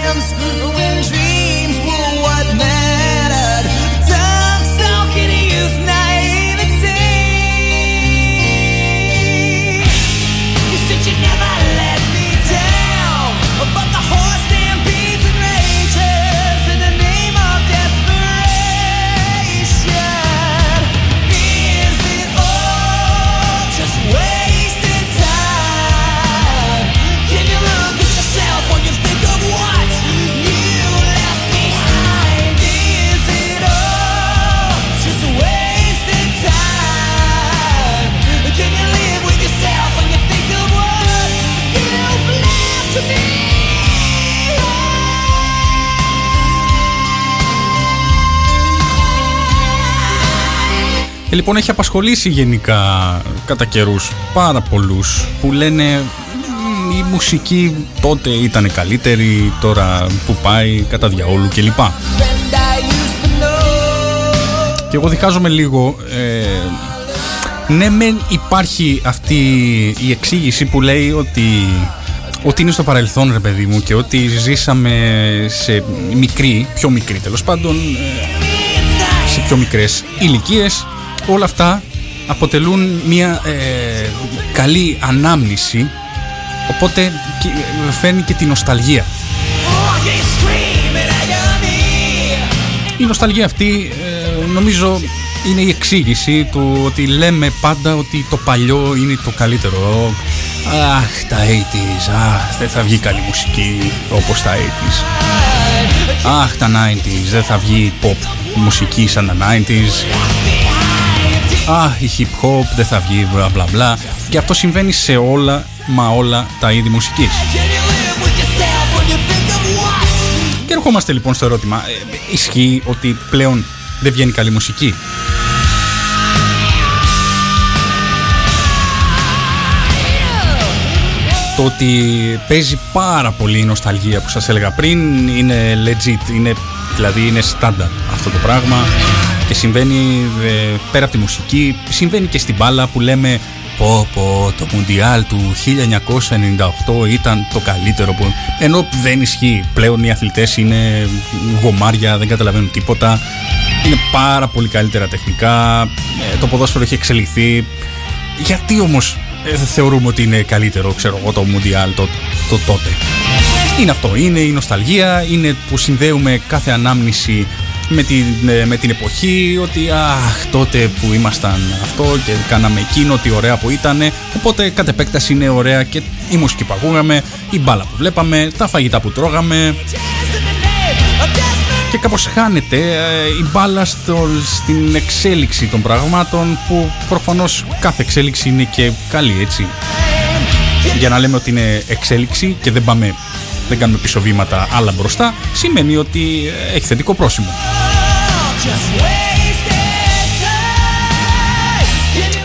Ε, λοιπόν έχει απασχολήσει γενικά κατά καιρούς πάρα πολλούς που λένε η μουσική τότε ήταν καλύτερη, τώρα που πάει κατά διαόλου κλπ. Και εγώ διχάζομαι λίγο ε, ναι μεν υπάρχει αυτή η εξήγηση που λέει ότι ότι είναι στο παρελθόν ρε παιδί μου και ότι ζήσαμε σε μικρή, πιο μικρή τέλος πάντων ε, σε πιο μικρές ηλικίες όλα αυτά αποτελούν μια ε, καλή ανάμνηση οπότε φέρνει και τη νοσταλγία. Η νοσταλγία αυτή ε, νομίζω είναι η εξήγηση του ότι λέμε πάντα ότι το παλιό είναι το καλύτερο. Αχ τα 80s, αχ δεν θα βγει καλή μουσική όπως τα 80s Αχ τα 90s, δεν θα βγει pop μουσική σαν τα 90s Α, η hip hop δεν θα βγει, μπλα μπλα μπλα. Και αυτό συμβαίνει σε όλα, μα όλα τα είδη μουσικής. Και ερχόμαστε λοιπόν στο ερώτημα, ε, ισχύει ότι πλέον δεν βγαίνει καλή μουσική; το ότι παίζει πάρα πολύ η νοσταλγία που σας έλεγα πριν είναι legit, είναι, δηλαδή είναι στάντα αυτό το πράγμα και συμβαίνει ε, πέρα από τη μουσική, συμβαίνει και στην μπάλα που λέμε πω πω το Μουντιάλ του 1998 ήταν το καλύτερο που... ενώ δεν ισχύει. Πλέον οι αθλητές είναι γομάρια, δεν καταλαβαίνουν τίποτα. Είναι πάρα πολύ καλύτερα τεχνικά. Ε, το ποδόσφαιρο έχει εξελιχθεί. Γιατί όμως ε, θεωρούμε ότι είναι καλύτερο, ξέρω εγώ, το Μουντιάλ το, το τότε; Είναι αυτό, είναι η νοσταλγία, είναι που συνδέουμε κάθε ανάμνηση με την, ε, με την εποχή ότι αχ τότε που ήμασταν αυτό και κάναμε εκείνο τι ωραία που ήταν οπότε κατ' επέκταση είναι ωραία και η μουσική που ακούγαμε, η μπάλα που βλέπαμε, τα φαγητά που τρώγαμε. Και κάπως χάνεται ε, η μπάλα στο, στην εξέλιξη των πραγμάτων που προφανώς κάθε εξέλιξη είναι και καλή έτσι. Για να λέμε ότι είναι εξέλιξη και δεν πάμε δεν κάνουμε πίσω βήματα άλλα μπροστά σημαίνει ότι ε, έχει θετικό πρόσημο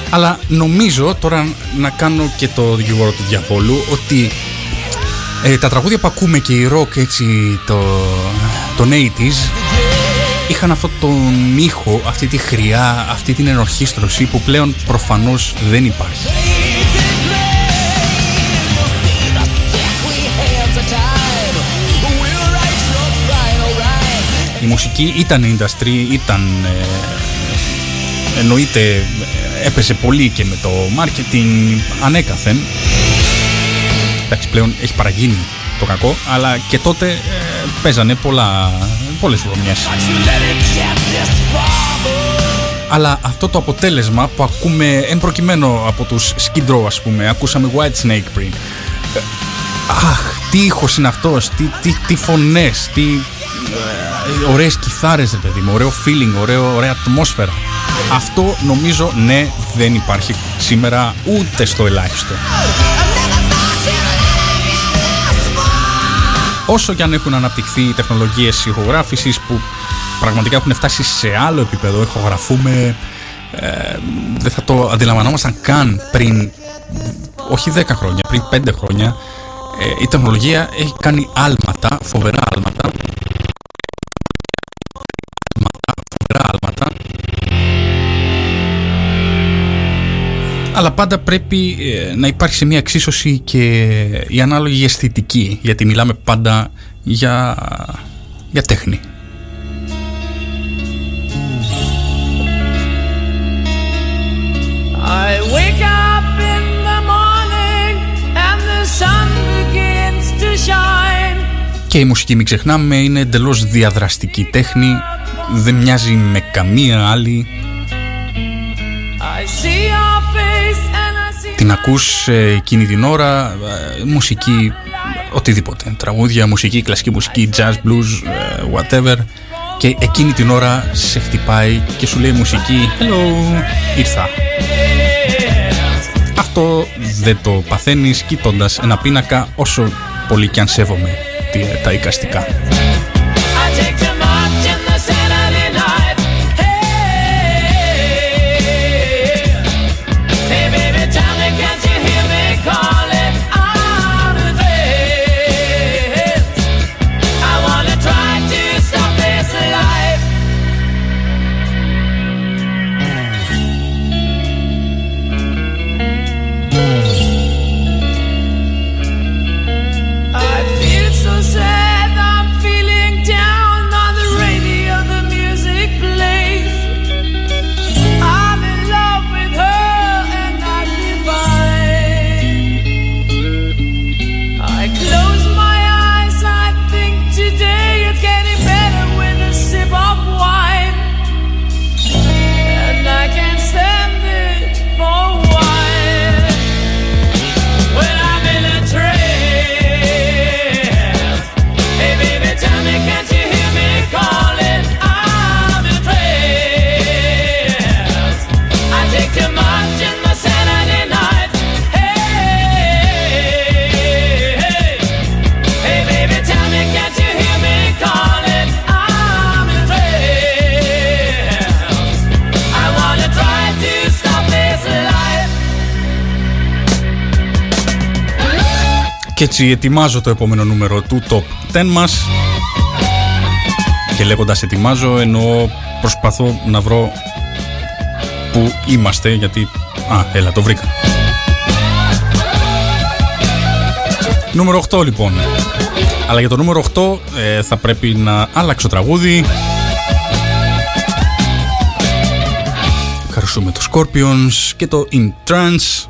αλλά νομίζω τώρα να κάνω και το δικηγόρο του διαβόλου ότι ε, τα τραγούδια που ακούμε και η rock έτσι το, τον 80s είχαν αυτό τον ήχο, αυτή τη χρειά, αυτή την ενορχίστρωση που πλέον προφανώς δεν υπάρχει. Μουσική ήταν industry, ήταν ε, εννοείται έπεσε πολύ και με το marketing ανέκαθεν. Εντάξει πλέον έχει παραγίνει το κακό αλλά και τότε ε, παίζανε πολλά, πολλές βρωμιές αλλά αυτό το αποτέλεσμα που ακούμε εν προκειμένου από τους Skid Row ας πούμε ακούσαμε White Snake πριν. Ε, αχ τι ήχος είναι αυτός τι, τι, τι φωνές τι ε, ωραίες κιθάρες ρε παιδί μου ωραίο feeling, ωραίο, ωραία ατμόσφαιρα. Αυτό νομίζω ναι δεν υπάρχει σήμερα ούτε στο ελάχιστο. Όσο και αν έχουν αναπτυχθεί οι τεχνολογίες ηχογράφησης που πραγματικά έχουν φτάσει σε άλλο επίπεδο, ηχογραφούμε, ε, δεν θα το αντιλαμβανόμασταν καν πριν, όχι 10 χρόνια, πριν 5 χρόνια, ε, η τεχνολογία έχει κάνει άλματα, φοβερά άλματα, φοβερά άλματα, αλλά πάντα πρέπει ε, να υπάρχει μια εξίσωση και η ανάλογη αισθητική γιατί μιλάμε πάντα για, για τέχνη. Και η μουσική μην ξεχνάμε είναι εντελώς διαδραστική τέχνη Δεν μοιάζει με καμία άλλη. Την ακούς ε, εκείνη την ώρα ε, μουσική οτιδήποτε. Τραγούδια, μουσική, κλασική μουσική jazz, blues, ε, whatever. Και εκείνη την ώρα σε χτυπάει και σου λέει μουσική hello, ήρθα αυτό δεν το παθαίνεις κοιτώντας ένα πίνακα όσο πολύ και αν σέβομαι τα εικαστικά έτσι ετοιμάζω το επόμενο νούμερο του Top 10 μας και λέγοντας ετοιμάζω ενώ προσπαθώ να βρω που είμαστε γιατί... Α, έλα το βρήκα. Νούμερο 8 λοιπόν. Αλλά για το νούμερο 8 ε, θα πρέπει να αλλάξω τραγούδι. Ευχαριστούμε το Scorpions και το In Trance.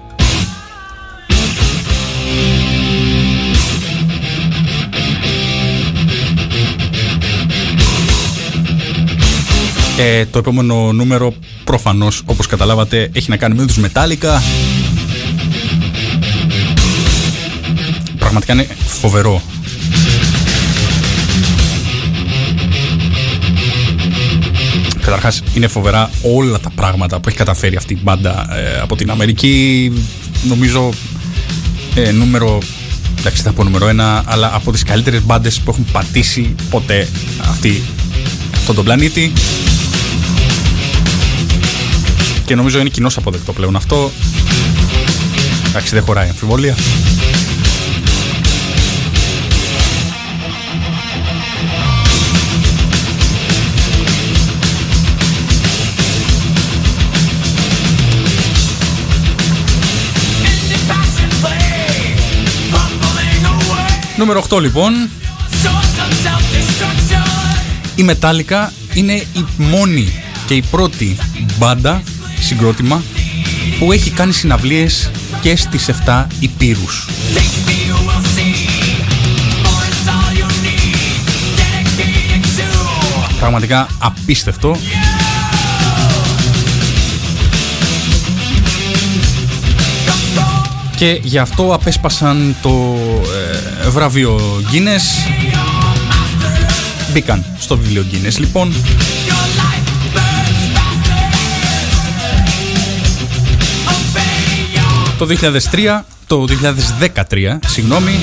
Ε, το επόμενο νούμερο προφανώς όπως καταλάβατε έχει να κάνει με τους Metallica. Πραγματικά είναι φοβερό. Καταρχάς είναι φοβερά όλα τα πράγματα που έχει καταφέρει αυτή η μπάντα ε, από την Αμερική. Νομίζω ε, νούμερο εντάξει θα πω νούμερο ένα αλλά από τις καλύτερες μπάντες που έχουν πατήσει ποτέ αυτή, αυτόν τον πλανήτη και νομίζω είναι κοινό αποδεκτό πλέον αυτό. Εντάξει, δεν χωράει αμφιβολία. Νούμερο 8 λοιπόν Η Metallica είναι η μόνη και η πρώτη μπάντα συγκρότημα που έχει κάνει συναυλίες και στις 7 υπήρους. Πραγματικά απίστευτο. Και γι' αυτό απέσπασαν το ε, βραβείο Guinness. Μπήκαν στο βιβλίο Guinness λοιπόν. Το 2003, το 2013, συγγνώμη,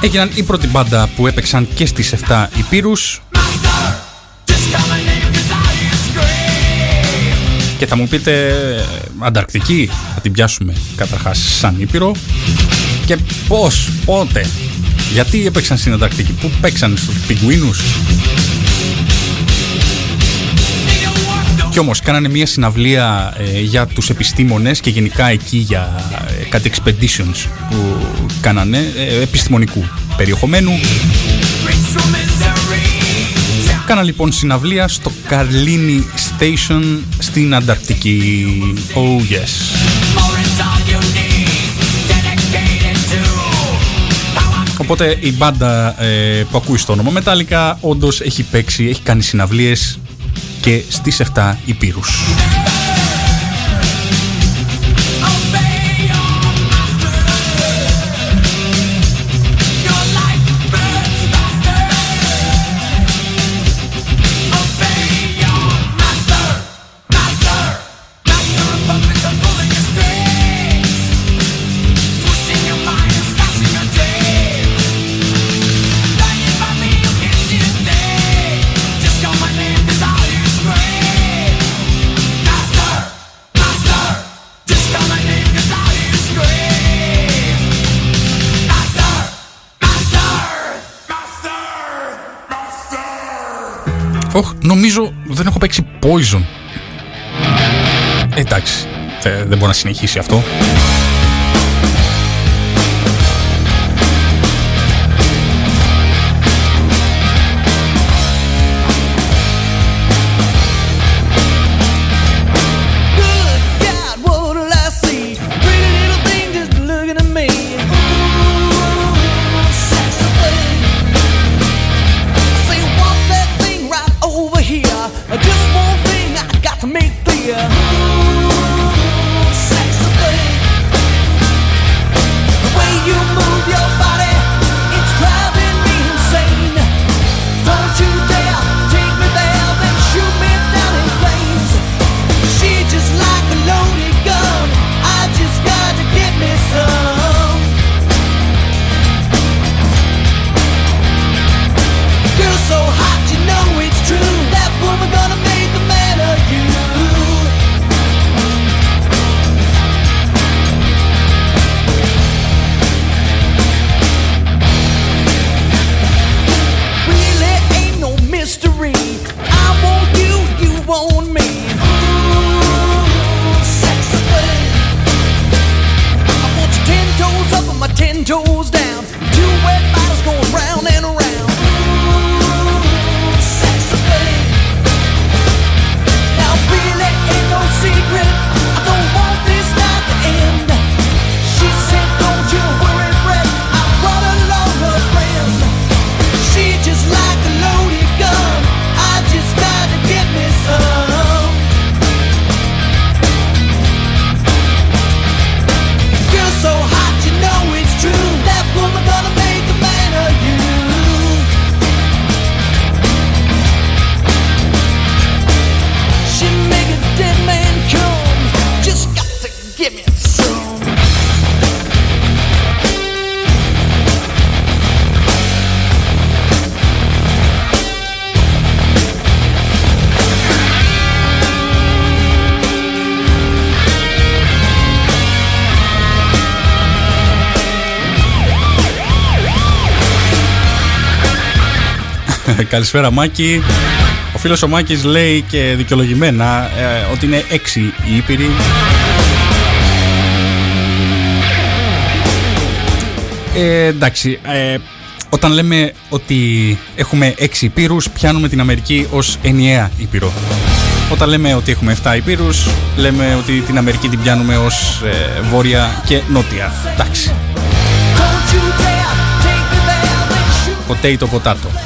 έγιναν η πρώτη μπάντα που έπαιξαν και στις 7 Υπήρους. Και θα μου πείτε Ανταρκτική θα την πιάσουμε καταρχάς σαν Ήπειρο. Και πώς, πότε γιατί έπαιξαν στην Ανταρκτική, πού παίξαν στους πιγκουίνους; Κι όμως κάνανε μια συναυλία ε, για τους επιστήμονες και γενικά εκεί για ε, κάτι expeditions που κάνανε ε, επιστημονικού περιεχομένου. Κάνα λοιπόν συναυλία στο Καρλίνι Station στην Ανταρκτική. Oh yes. Οπότε η μπάντα ε, που ακούει στο όνομα Metallica όντως έχει παίξει, έχει κάνει συναυλίες και στις 7 υπήρους. Οχ, νομίζω δεν έχω παίξει Poison. Εντάξει, δεν μπορεί να συνεχίσει αυτό. Καλησπέρα Μάκη. Ο φίλος ο Μάκης λέει και δικαιολογημένα ε, ότι είναι έξι οι Ήπειροι. Ε, εντάξει, ε, όταν λέμε ότι έχουμε έξι υπήρους, πιάνουμε την Αμερική ως ενιαία ήπειρο. Όταν λέμε ότι έχουμε 7 υπήρους, λέμε ότι την Αμερική την πιάνουμε ως ε, βόρεια και νότια. Εντάξει. Potato potato.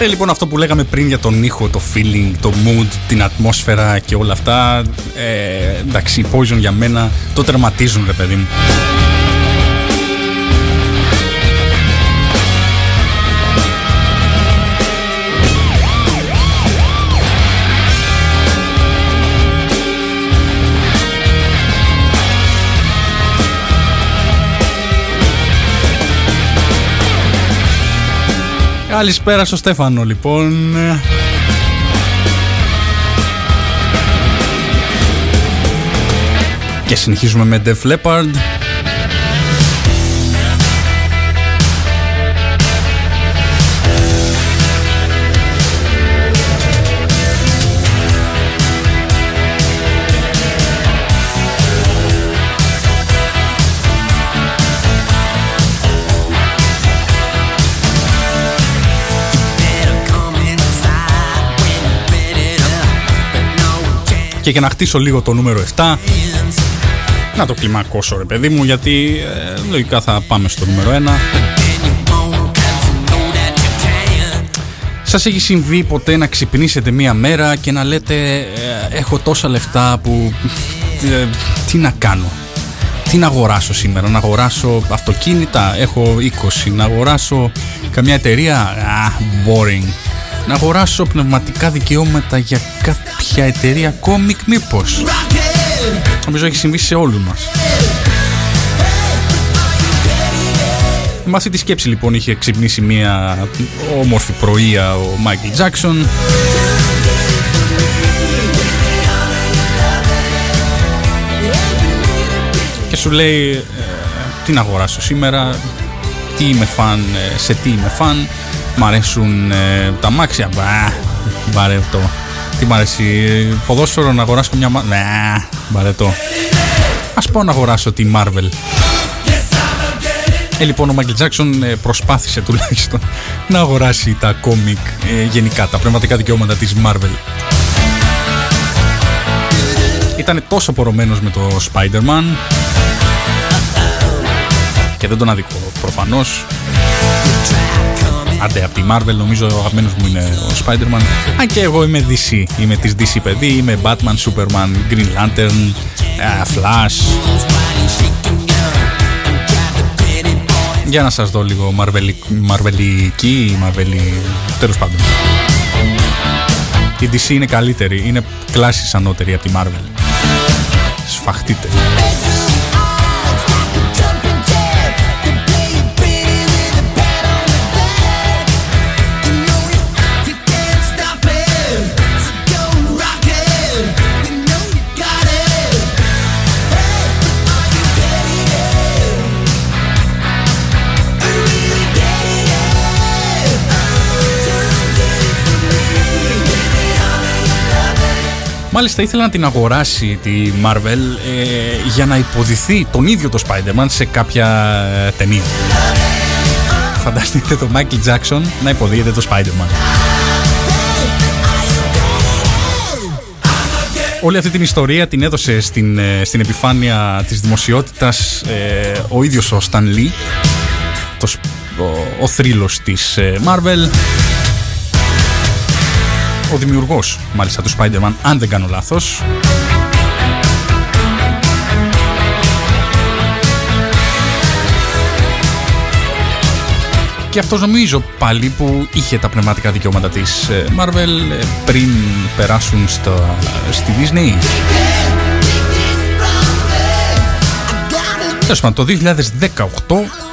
Ε, λοιπόν, αυτό που λέγαμε πριν για τον ήχο, το feeling, το mood, την ατμόσφαιρα και όλα αυτά. Ε, εντάξει, Poison για μένα το τερματίζουν, ρε παιδί μου. Καλησπέρα στο Στέφανο λοιπόν. Και συνεχίζουμε με Def Leppard και για να χτίσω λίγο το νούμερο 7 να το κλιμακώσω ρε παιδί μου γιατί ε, λογικά θα πάμε στο νούμερο 1 Σας έχει συμβεί ποτέ να ξυπνήσετε μία μέρα και να λέτε ε, έχω τόσα λεφτά που ε, τι να κάνω; Τι να αγοράσω σήμερα, να αγοράσω αυτοκίνητα, έχω 20, να αγοράσω καμιά εταιρεία, ah, boring να αγοράσω πνευματικά δικαιώματα για κάποια εταιρεία κόμικ μήπως. Νομίζω έχει συμβεί σε όλους μας. Με αυτή τη σκέψη λοιπόν είχε ξυπνήσει μια όμορφη πρωία ο Μάικλ Τζάκσον. Και σου λέει ε, τι να αγοράσω σήμερα τι είμαι φαν, ε, σε τι είμαι φαν Μ' αρέσουν ε, τα μάξια. Μπα, βαρετό. Τι μ' αρέσει, ποδόσφαιρο να αγοράσω μια μάξια. Ναι, βαρετό. Ας πάω να αγοράσω τη Marvel. Ε, λοιπόν, ο Μάικλ Τζάξον ε, προσπάθησε τουλάχιστον (laughs) να αγοράσει τα κόμικ ε, γενικά, τα πνευματικά δικαιώματα της Marvel. Ήταν τόσο πορωμένος με το Spider-Man και δεν τον αδικό προφανώς Άντε, από τη Marvel νομίζω ο αγαπημένος μου είναι ο Spider-Man. Αν και εγώ είμαι DC. Είμαι της DC παιδί. Είμαι Batman, Superman, Green Lantern, ε, Flash. Για να σας δω λίγο μαρβελική, μαρβελι... τέλος πάντων. Η DC είναι καλύτερη, είναι κλάσεις ανώτερη από τη Marvel. Σφαχτείτε. Μάλιστα ήθελα να την αγοράσει τη Marvel ε, για να υποδηθεί τον ίδιο το Spider-Man σε κάποια ε, ταινία. Φανταστείτε το Michael Jackson να υποδίεται το Spider-Man. Όλη αυτή την ιστορία την έδωσε στην, ε, στην επιφάνεια της δημοσιότητας ο ίδιος ο Stan Lee, το, ο, ο θρύλος της Marvel ο δημιουργός μάλιστα του Spider-Man, αν δεν κάνω λάθος. Και αυτός νομίζω πάλι που είχε τα πνευματικά δικαιώματα της ε, Marvel ε, πριν περάσουν στο, στη Disney. Τέλος το 2018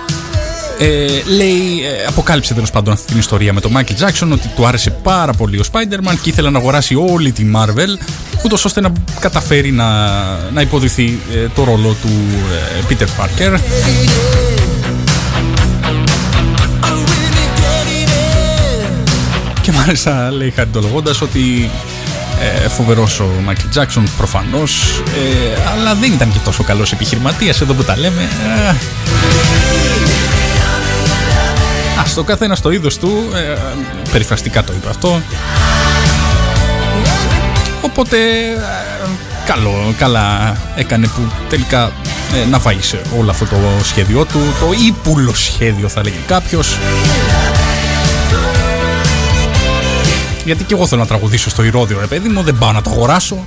ε, λέει, ε, αποκάλυψε τέλος πάντων αυτή την ιστορία με τον Michael Jackson ότι του άρεσε πάρα πολύ ο Spider-Man και ήθελε να αγοράσει όλη τη Marvel ούτως ώστε να καταφέρει να, να υποδηθεί ε, το ρόλο του ε, Peter Parker. Και μάλιστα λέει χαριτολογώντας ότι ε, φοβερός ο Μάικλ Τζάξον προφανώς ε, αλλά δεν ήταν και τόσο καλός επιχειρηματίας εδώ που τα λέμε ε, Α, στο καθένας στο είδος του ε, περιφραστικά το είπε αυτό. Οπότε ε, καλό, καλά έκανε που τελικά ε, να βάγισε όλο αυτό το σχέδιό του. Το ύπουλο σχέδιο θα λέγει κάποιος. Γιατί και εγώ θέλω να τραγουδήσω στο Ηρώδιο ρε παιδί μου δεν πάω να το αγοράσω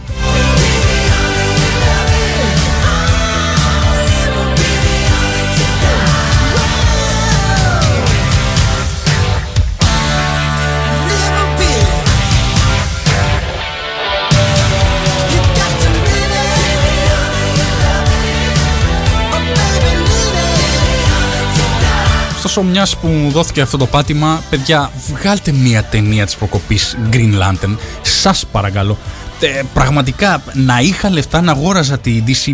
Ωστόσο, μιας που μου δόθηκε αυτό το πάτημα, παιδιά, βγάλτε μια ταινία της προκοπής Green Lantern. Σας παρακαλώ. Ε, πραγματικά, να είχα λεφτά να αγόραζα τη DC.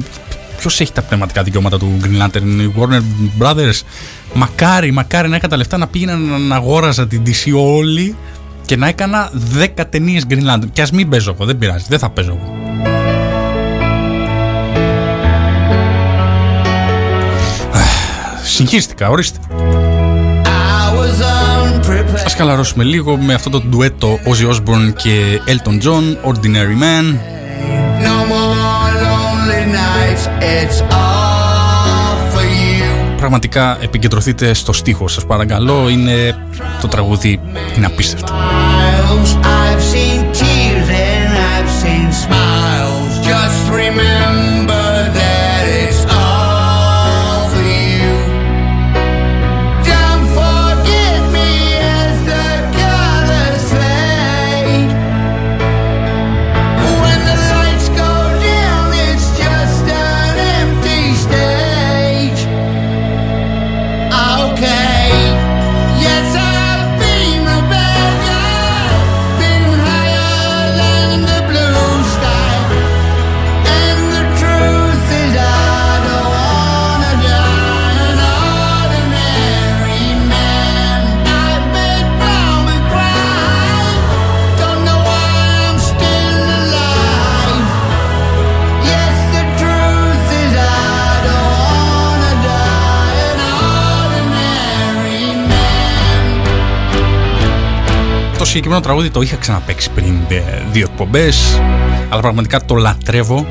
Ποιος έχει τα πνευματικά δικαιώματα του Green Lantern, η Warner Brothers. Μακάρι, μακάρι να είχα τα λεφτά να πήγαινα να αγόραζα την DC όλη και να έκανα 10 ταινίες Green Lantern. Και ας μην παίζω εγώ, δεν πειράζει, δεν θα παίζω εγώ. Συγχύστηκα, ορίστε. Ας καλαρώσουμε λίγο με αυτό το ντουέτο Ozzy Osbourne και Elton John, Ordinary Man. Πραγματικά επικεντρωθείτε στο στίχο σας παρακαλώ, είναι το τραγούδι είναι απίστευτο. Συγκεκριμένο τραγούδι το είχα ξαναπέξει πριν ε, δύο εκπομπές, αλλά πραγματικά το λατρεύω.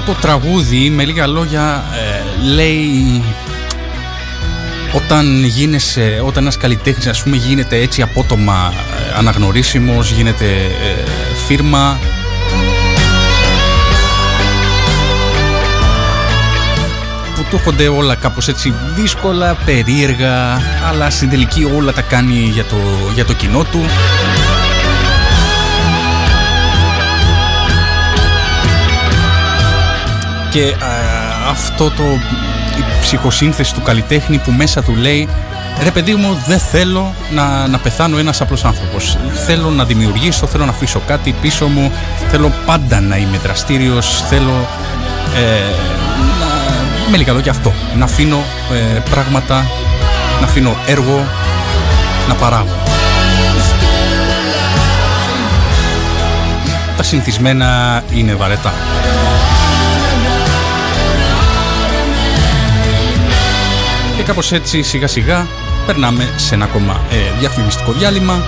Το τραγούδι με λίγα λόγια ε, λέει όταν γίνεσαι, όταν ένας καλλιτέχνης ας πούμε γίνεται έτσι απότομα ε, αναγνωρίσιμος, γίνεται ε, φίρμα που του έρχονται όλα κάπως έτσι δύσκολα, περίεργα, αλλά στην τελική όλα τα κάνει για το, για το κοινό του. Και αυτό το η ψυχοσύνθεση του καλλιτέχνη που μέσα του λέει ρε παιδί μου δεν θέλω να, να πεθάνω ένας απλός άνθρωπος. Θέλω να δημιουργήσω, θέλω να αφήσω κάτι πίσω μου. Θέλω πάντα να είμαι δραστήριος. Θέλω ε, να, με λίγα λόγια αυτό. Να αφήνω ε, πράγματα να αφήνω έργο να παράγω τα συνηθισμένα είναι βαρετά κάπως έτσι σιγά σιγά περνάμε σε ένα ακόμα ε, διαφημιστικό διάλειμμα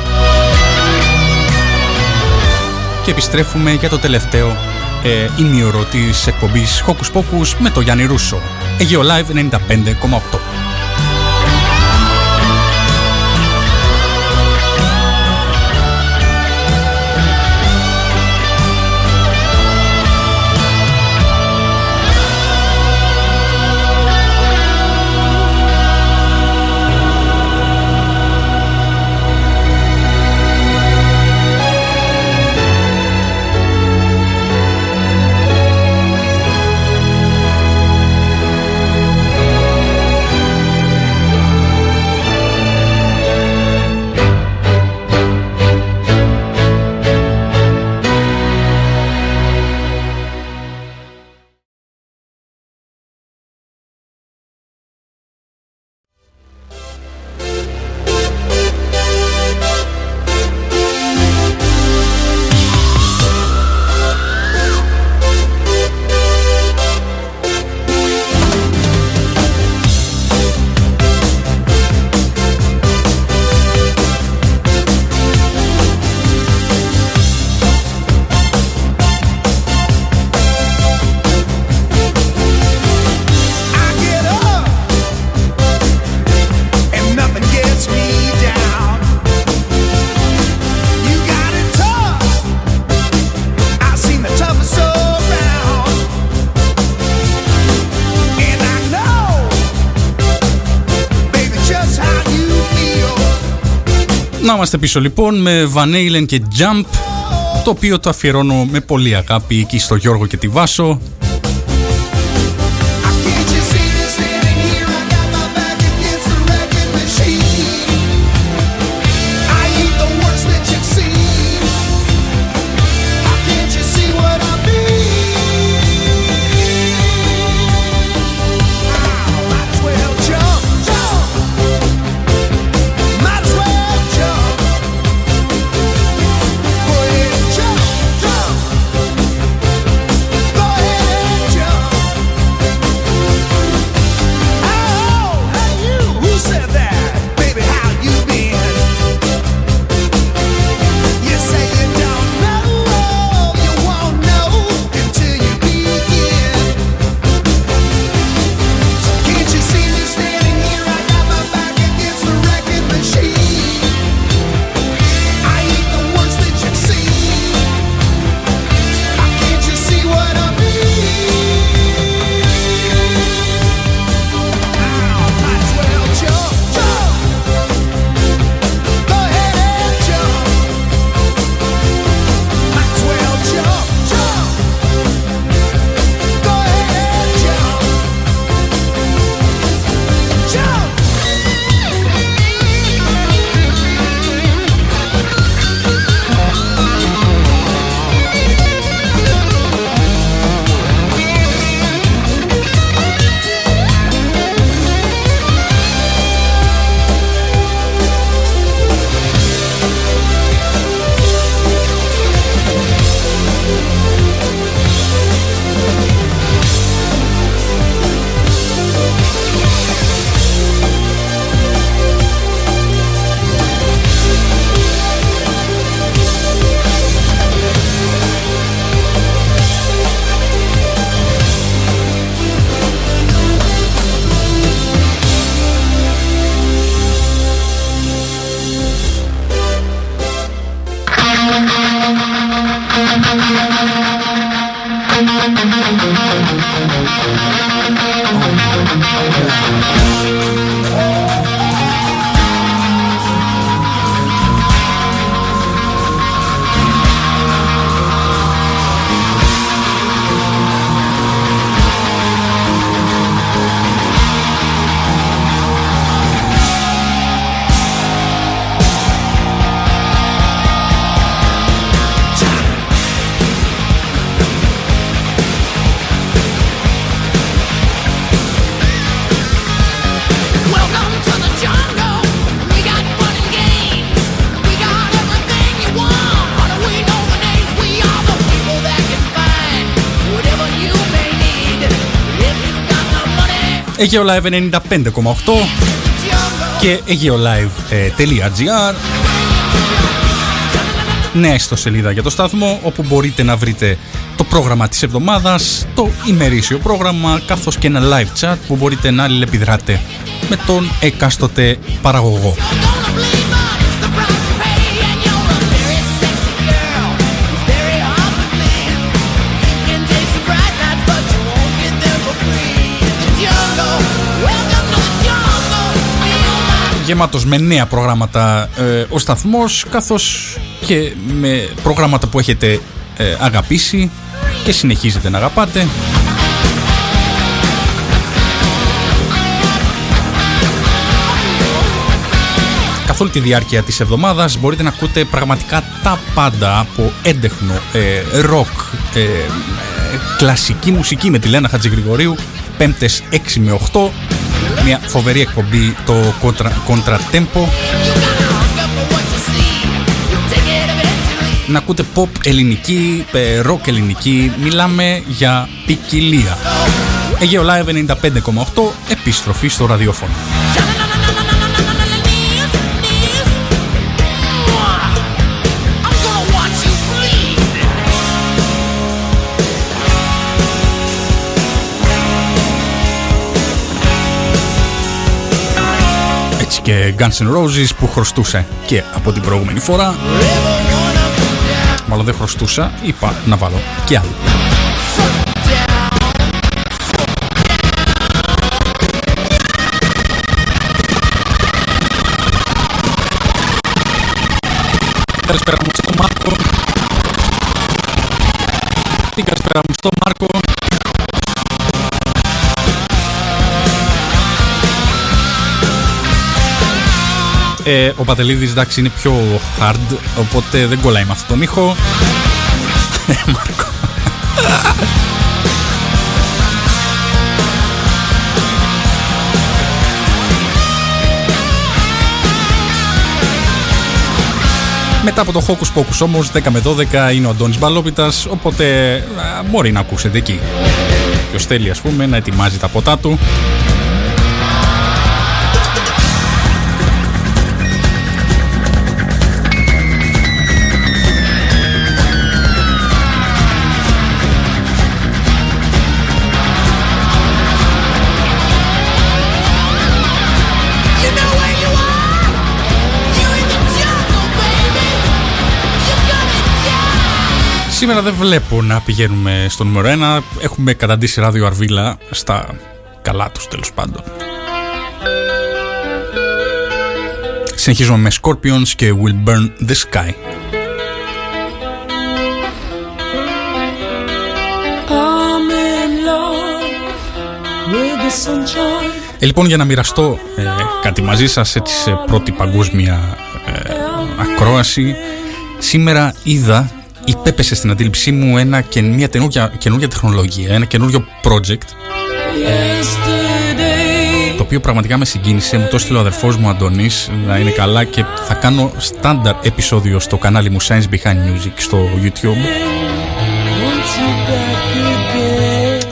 και επιστρέφουμε για το τελευταίο ε, ημίωρο της εκπομπής Hocus Pocus με το Γιάννη Ρούσο. Αιγαίο Live 95,8. Είμαστε πίσω λοιπόν με Van Halen και Jump το οποίο το αφιερώνω με πολύ αγάπη εκεί στο Γιώργο και τη Βάσο Live 95,8 και aeolive.gr Νέα ιστοσελίδα για το σταθμό όπου μπορείτε να βρείτε το πρόγραμμα της εβδομάδας, το ημερήσιο πρόγραμμα καθώς και ένα live chat που μπορείτε να αλληλεπιδράτε με τον εκάστοτε παραγωγό. Γεμάτος με νέα προγράμματα ε, ο σταθμός καθώς και με προγράμματα που έχετε ε, αγαπήσει και συνεχίζετε να αγαπάτε. Καθ' όλη τη διάρκεια της εβδομάδας μπορείτε να ακούτε πραγματικά τα πάντα από έντεχνο, ε, ροκ, ε, κλασική μουσική με τη Λένα Χατζηγρηγορίου, πέμπτες 6 με 8 μια φοβερή εκπομπή το Contra, Tempo να ακούτε pop ελληνική, rock ελληνική. Μιλάμε για ποικιλία. Αιγαίο Live 95,8 επιστροφή στο ραδιόφωνο και Guns N' Roses που χρωστούσε και από την προηγούμενη φορά. Μάλλον δεν χρωστούσα, είπα να βάλω και άλλο. Καλησπέρα μου στο Μάρκο. Τι καλησπέρα μου στο Ε, ο Πατελίδης εντάξει είναι πιο hard, οπότε δεν κολλάει με αυτόν τον ήχο. Ε, Μάρκο. Μετά από το Hocus Pocus όμως 10 με 12 είναι ο Αντώνης Μπαλόπιτας οπότε μπορεί να ακούσετε εκεί. Ποιος θέλει ας πούμε να ετοιμάζει τα ποτά του Σήμερα δεν βλέπω να πηγαίνουμε στο νούμερο 1. Έχουμε καταντήσει ράδιο Αρβίλα στα καλά τους τέλος πάντων. Συνεχίζουμε με Scorpions και Will Burn the Sky. Ε, λοιπόν για να μοιραστώ ε, κάτι μαζί σας έτσι σε πρώτη παγκόσμια ε, ακρόαση σήμερα είδα υπέπεσε στην αντίληψή μου ένα και μια καινούργια, τεχνολογία, ένα καινούριο project το οποίο πραγματικά με συγκίνησε, μου το έστειλε ο αδερφός μου Αντώνης να είναι καλά και θα κάνω στάνταρ επεισόδιο στο κανάλι μου Science Behind Music στο YouTube.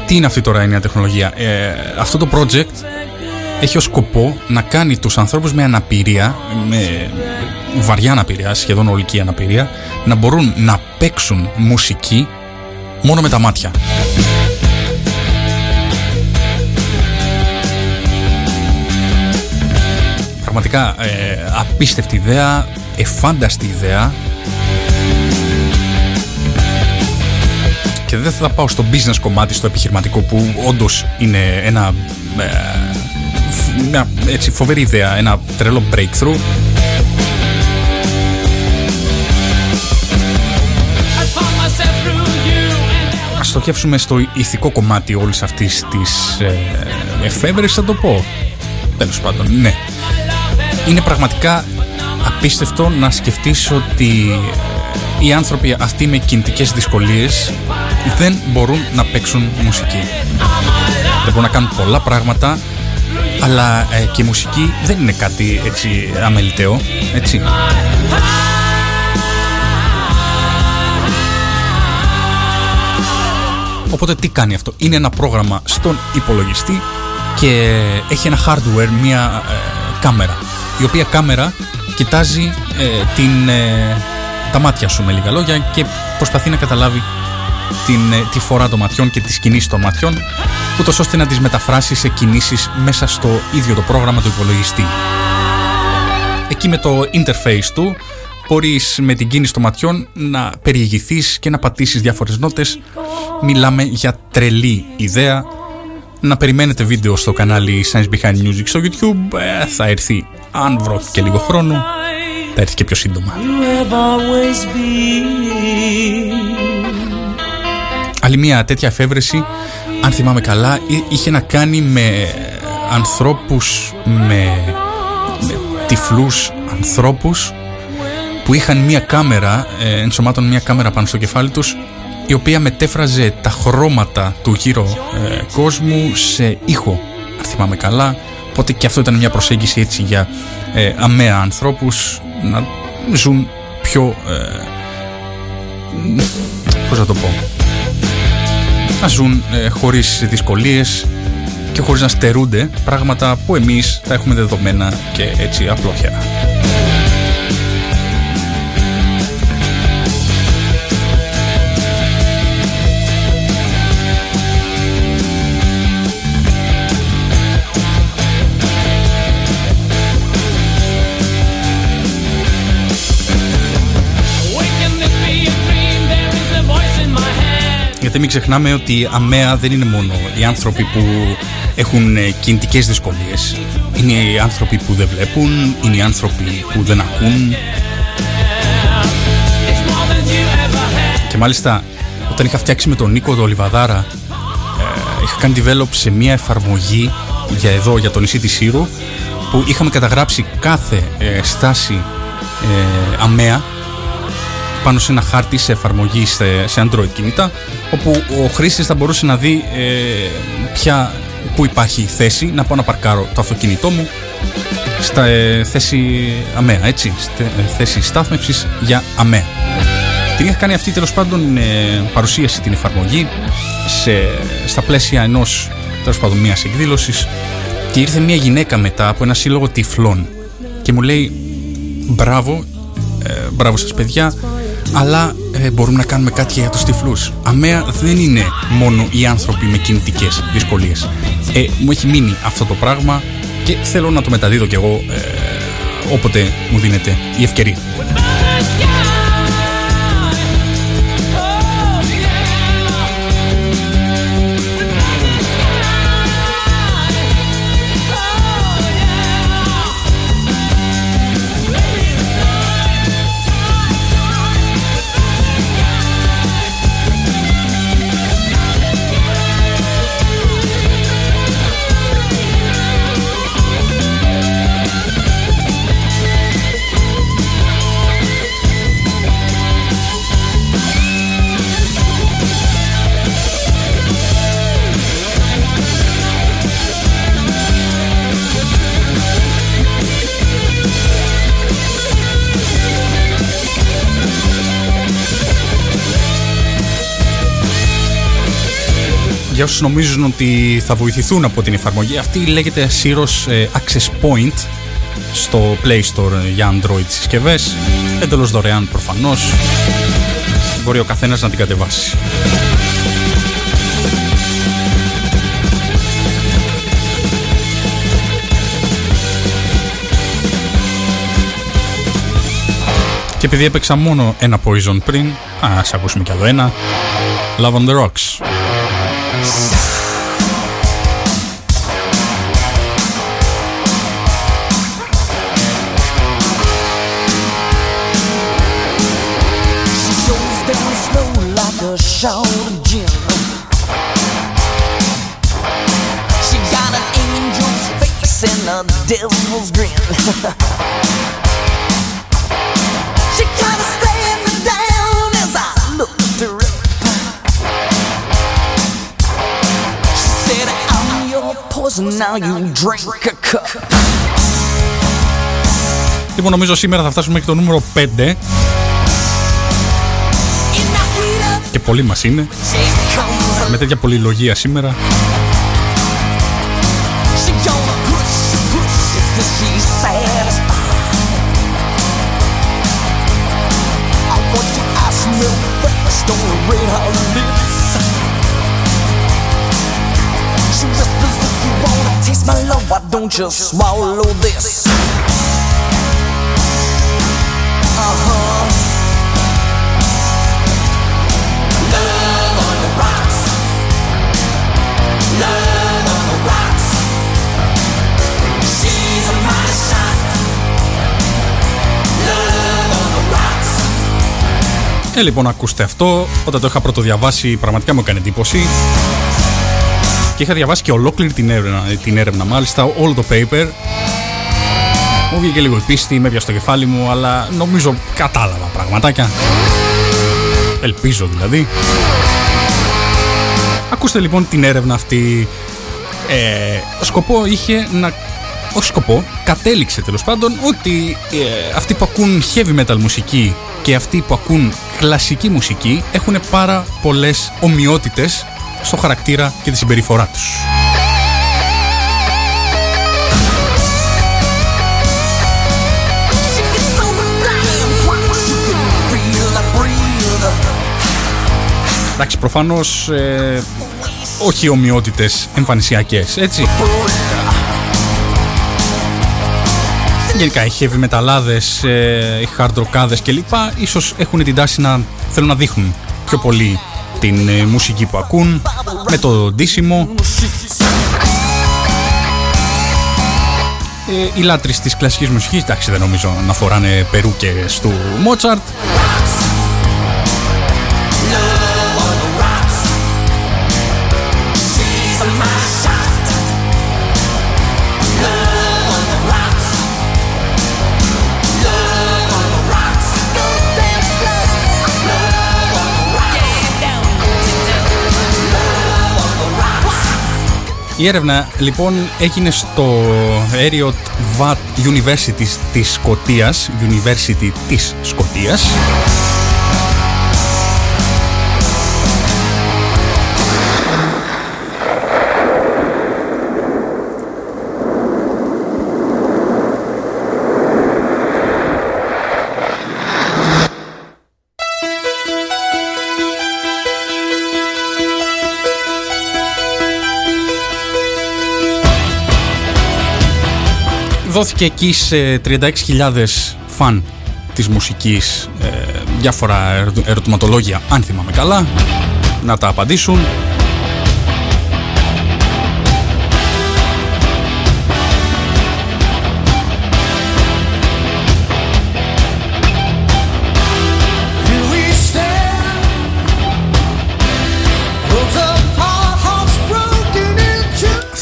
Τι είναι αυτή τώρα η νέα τεχνολογία; Ε, Αυτό το project έχει ως σκοπό να κάνει τους ανθρώπους με αναπηρία με βαριά αναπηρία, σχεδόν ολική αναπηρία να μπορούν να παίξουν μουσική μόνο με τα μάτια. Πραγματικά ε, απίστευτη ιδέα, εφάνταστη ιδέα και δεν θα πάω στο business κομμάτι, στο επιχειρηματικό που όντως είναι ένα μια έτσι, φοβερή ιδέα, ένα τρελό breakthrough. Ας στοχεύσουμε στο ηθικό κομμάτι όλης αυτής της ε, εφεύρεσης θα το πω. Τέλος πάντων, ναι. Είναι πραγματικά απίστευτο να σκεφτείς ότι οι άνθρωποι αυτοί με κινητικές δυσκολίες δεν μπορούν να παίξουν μουσική. Δεν μπορούν να κάνουν πολλά πράγματα αλλά ε, και η μουσική δεν είναι κάτι έτσι αμεληταίο, έτσι. Οπότε τι κάνει αυτό; Είναι ένα πρόγραμμα στον υπολογιστή και έχει ένα hardware, μια ε, κάμερα. Η οποία κάμερα κοιτάζει ε, την, τα μάτια σου με λίγα λόγια και προσπαθεί να καταλάβει την, τη φορά των ματιών και τις κινήσεις των ματιών ούτως ώστε να τις μεταφράσει σε κινήσεις μέσα στο ίδιο το πρόγραμμα του υπολογιστή. Εκεί με το interface του μπορείς με την κίνηση των ματιών να περιηγηθείς και να πατήσεις διάφορες νότες. Μιλάμε για τρελή ιδέα. Να περιμένετε βίντεο στο κανάλι Science Behind Music στο YouTube. Ε, θα έρθει αν βρω και λίγο χρόνο. Θα έρθει και πιο σύντομα. Άλλη μια τέτοια εφεύρεση αν θυμάμαι καλά, είχε να κάνει με ανθρώπους, με, με τυφλούς ανθρώπους που είχαν μια κάμερα, ε, ενσωμάτων μια κάμερα πάνω στο κεφάλι τους η οποία μετέφραζε τα χρώματα του γύρω ε, κόσμου σε ήχο, αν θυμάμαι καλά. Οπότε και αυτό ήταν μια προσέγγιση έτσι για ε, αμαία ανθρώπους να ζουν πιο... Ε, πώς θα το πω να ζουν ε, χωρίς δυσκολίες και χωρίς να στερούνται πράγματα που εμείς θα έχουμε δεδομένα και έτσι απλόχερα. Γιατί μην ξεχνάμε ότι αμαία δεν είναι μόνο οι άνθρωποι που έχουν ε, κινητικές δυσκολίες. Είναι οι άνθρωποι που δεν βλέπουν, είναι οι άνθρωποι που δεν ακούν. Και μάλιστα όταν είχα φτιάξει με τον Νίκο το Λιβαδάρα ε, είχα κάνει develop σε μια εφαρμογή για εδώ, για το νησί της Σύρου που είχαμε καταγράψει κάθε ε, στάση ε, αμαία πάνω σε ένα χάρτη σε εφαρμογή σε, σε Android κινητά όπου ο χρήστης θα μπορούσε να δει ε, ποια, που υπάρχει θέση να πάω να παρκάρω το αυτοκίνητό μου στα ε, θέση αμαία, έτσι, στε, ε, θέση στάθμευσης για αμαία. Την είχα κάνει αυτή τέλος πάντων ε, παρουσίαση την εφαρμογή σε, στα πλαίσια ενός τέλος πάντων μιας εκδήλωσης και ήρθε μια γυναίκα μετά από ένα σύλλογο τυφλών και μου λέει μπράβο, ε, μπράβο σας παιδιά αλλά ε, μπορούμε να κάνουμε κάτι για τους τυφλούς. Αμέα δεν είναι μόνο οι άνθρωποι με κινητικές δυσκολίες. Ε, μου έχει μείνει αυτό το πράγμα και θέλω να το μεταδίδω κι εγώ ε, όποτε μου δίνεται η ευκαιρία. Για όσους νομίζουν ότι θα βοηθηθούν από την εφαρμογή αυτή λέγεται Syros ε, Access Point στο Play Store για Android συσκευές εντελώς δωρεάν προφανώς μπορεί ο καθένας να την κατεβάσει Και επειδή έπαιξα μόνο ένα Poison πριν, ας ακούσουμε κι άλλο ένα. Love on the Rocks. devil's grin. she kinda Λοιπόν, νομίζω σήμερα θα φτάσουμε μέχρι το νούμερο 5. Και πολύ μας είναι. Με τέτοια πολυλογία σήμερα. Αν ε, λοιπόν, ακούστε αυτό. Όταν το είχα πρώτο διαβάσει, πραγματικά μου έκανε εντύπωση. Και είχα διαβάσει και ολόκληρη την έρευνα, την έρευνα μάλιστα, all the paper. Μου βγήκε λίγο η πίστη, με έπιασε στο κεφάλι μου, αλλά νομίζω κατάλαβα πραγματάκια. Ελπίζω δηλαδή. Ακούστε λοιπόν την έρευνα αυτή. Ε, σκοπό είχε να. Όχι σκοπό, κατέληξε τέλος πάντων ότι ε, αυτοί που ακούν heavy metal μουσική και αυτοί που ακούν κλασική μουσική έχουν πάρα πολλές ομοιότητες στο χαρακτήρα και τη συμπεριφορά τους. She gets so damn wild, she can feel I breathe. Εντάξει, προφανώς ε, όχι ομοιότητες εμφανισιακές, έτσι. Γενικά οι heavy μεταλλάδες, ε, οι hard rockάδες κλπ. ίσως έχουν την τάση να θέλουν να δείχνουν πιο πολύ την ε, μουσική που ακούν με το ντύσιμο. Ε, οι λάτρεις της κλασικής μουσικής, εντάξει δεν νομίζω να φοράνε περούκες του Μότσαρτ. Η έρευνα λοιπόν έγινε στο Heriot Watt University της Σκοτίας, University της Σκοτίας. Δόθηκε εκεί σε 36.000 φαν της μουσικής ε, διάφορα ερω- ερωτηματολόγια, αν θυμάμαι καλά, να τα απαντήσουν.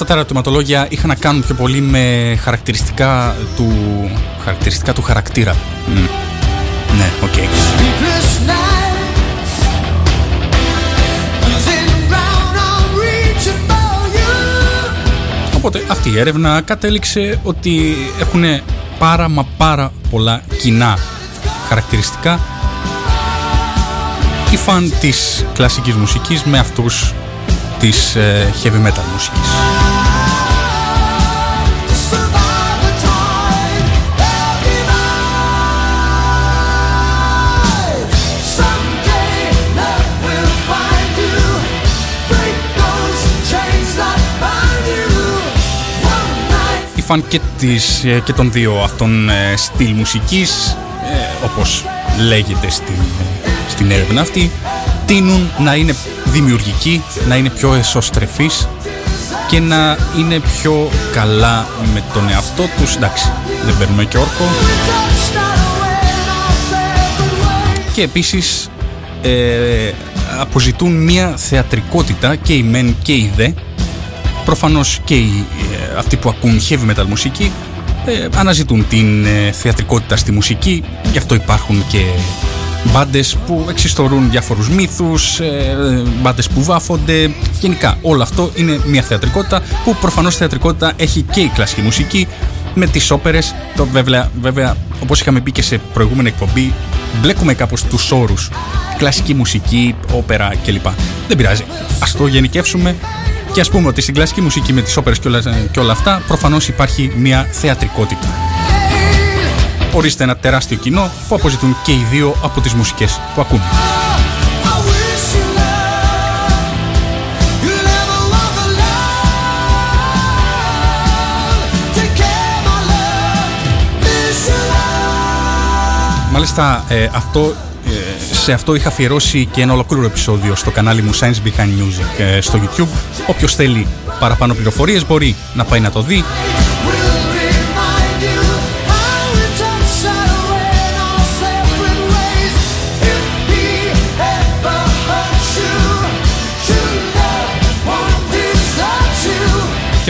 Αυτά τα ερωτηματολόγια είχαν να κάνουν πιο πολύ με χαρακτηριστικά του, χαρακτηριστικά του χαρακτήρα. Μμ. Ναι, OK. Sleepless nights. Losing ground, I'm reaching for you. Οπότε αυτή η έρευνα κατέληξε ότι έχουν πάρα μα πάρα πολλά κοινά χαρακτηριστικά οι φαν της κλασικής μουσικής με αυτούς της ε, heavy metal μουσικής. Survive the tide, every night. Someday love will find you. Break those chains that bind you. One night. Οι φαν και, της, ε, και των δύο αυτών ε, στυλ μουσικής ε, όπως λέγεται στην, ε, στην έρευνα αυτή τείνουν να είναι δημιουργικοί, να είναι πιο εσωστρεφείς και να είναι πιο καλά με τον εαυτό τους. Εντάξει, δεν παίρνουμε και όρκο. Touched not away and I said the way. Και επίσης ε, αποζητούν μια θεατρικότητα και οι μεν και οι δε. Προφανώς και οι, ε, αυτοί που ακούν heavy metal μουσική ε, αναζητούν την ε, θεατρικότητα στη μουσική, γι' αυτό υπάρχουν και μπάντες που εξιστορούν διάφορους μύθους, ε, μπάντες που βάφονται, γενικά όλο αυτό είναι μια θεατρικότητα που προφανώς θεατρικότητα έχει και η κλασική μουσική με τις όπερες, το βέβαια, βέβαια όπως είχαμε πει και σε προηγούμενη εκπομπή μπλέκουμε κάπως τους όρους κλασική μουσική, όπερα κλπ. Δεν πειράζει, ας το γενικεύσουμε και ας πούμε ότι στην κλασική μουσική με τις όπερες και όλα, και όλα αυτά προφανώς υπάρχει μια θεατρικότητα. Ορίστε ένα τεράστιο κοινό που αποζητούν και οι δύο από τις μουσικές που ακούν. I wish you love. You never walk alone. Take care, my love. Miss you love. Μάλιστα, ε, αυτό, ε, σε αυτό είχα αφιερώσει και ένα ολοκλήρωο επεισόδιο στο κανάλι μου Science Behind Music ε, στο YouTube. Όποιος θέλει παραπάνω πληροφορίες μπορεί να πάει να το δει.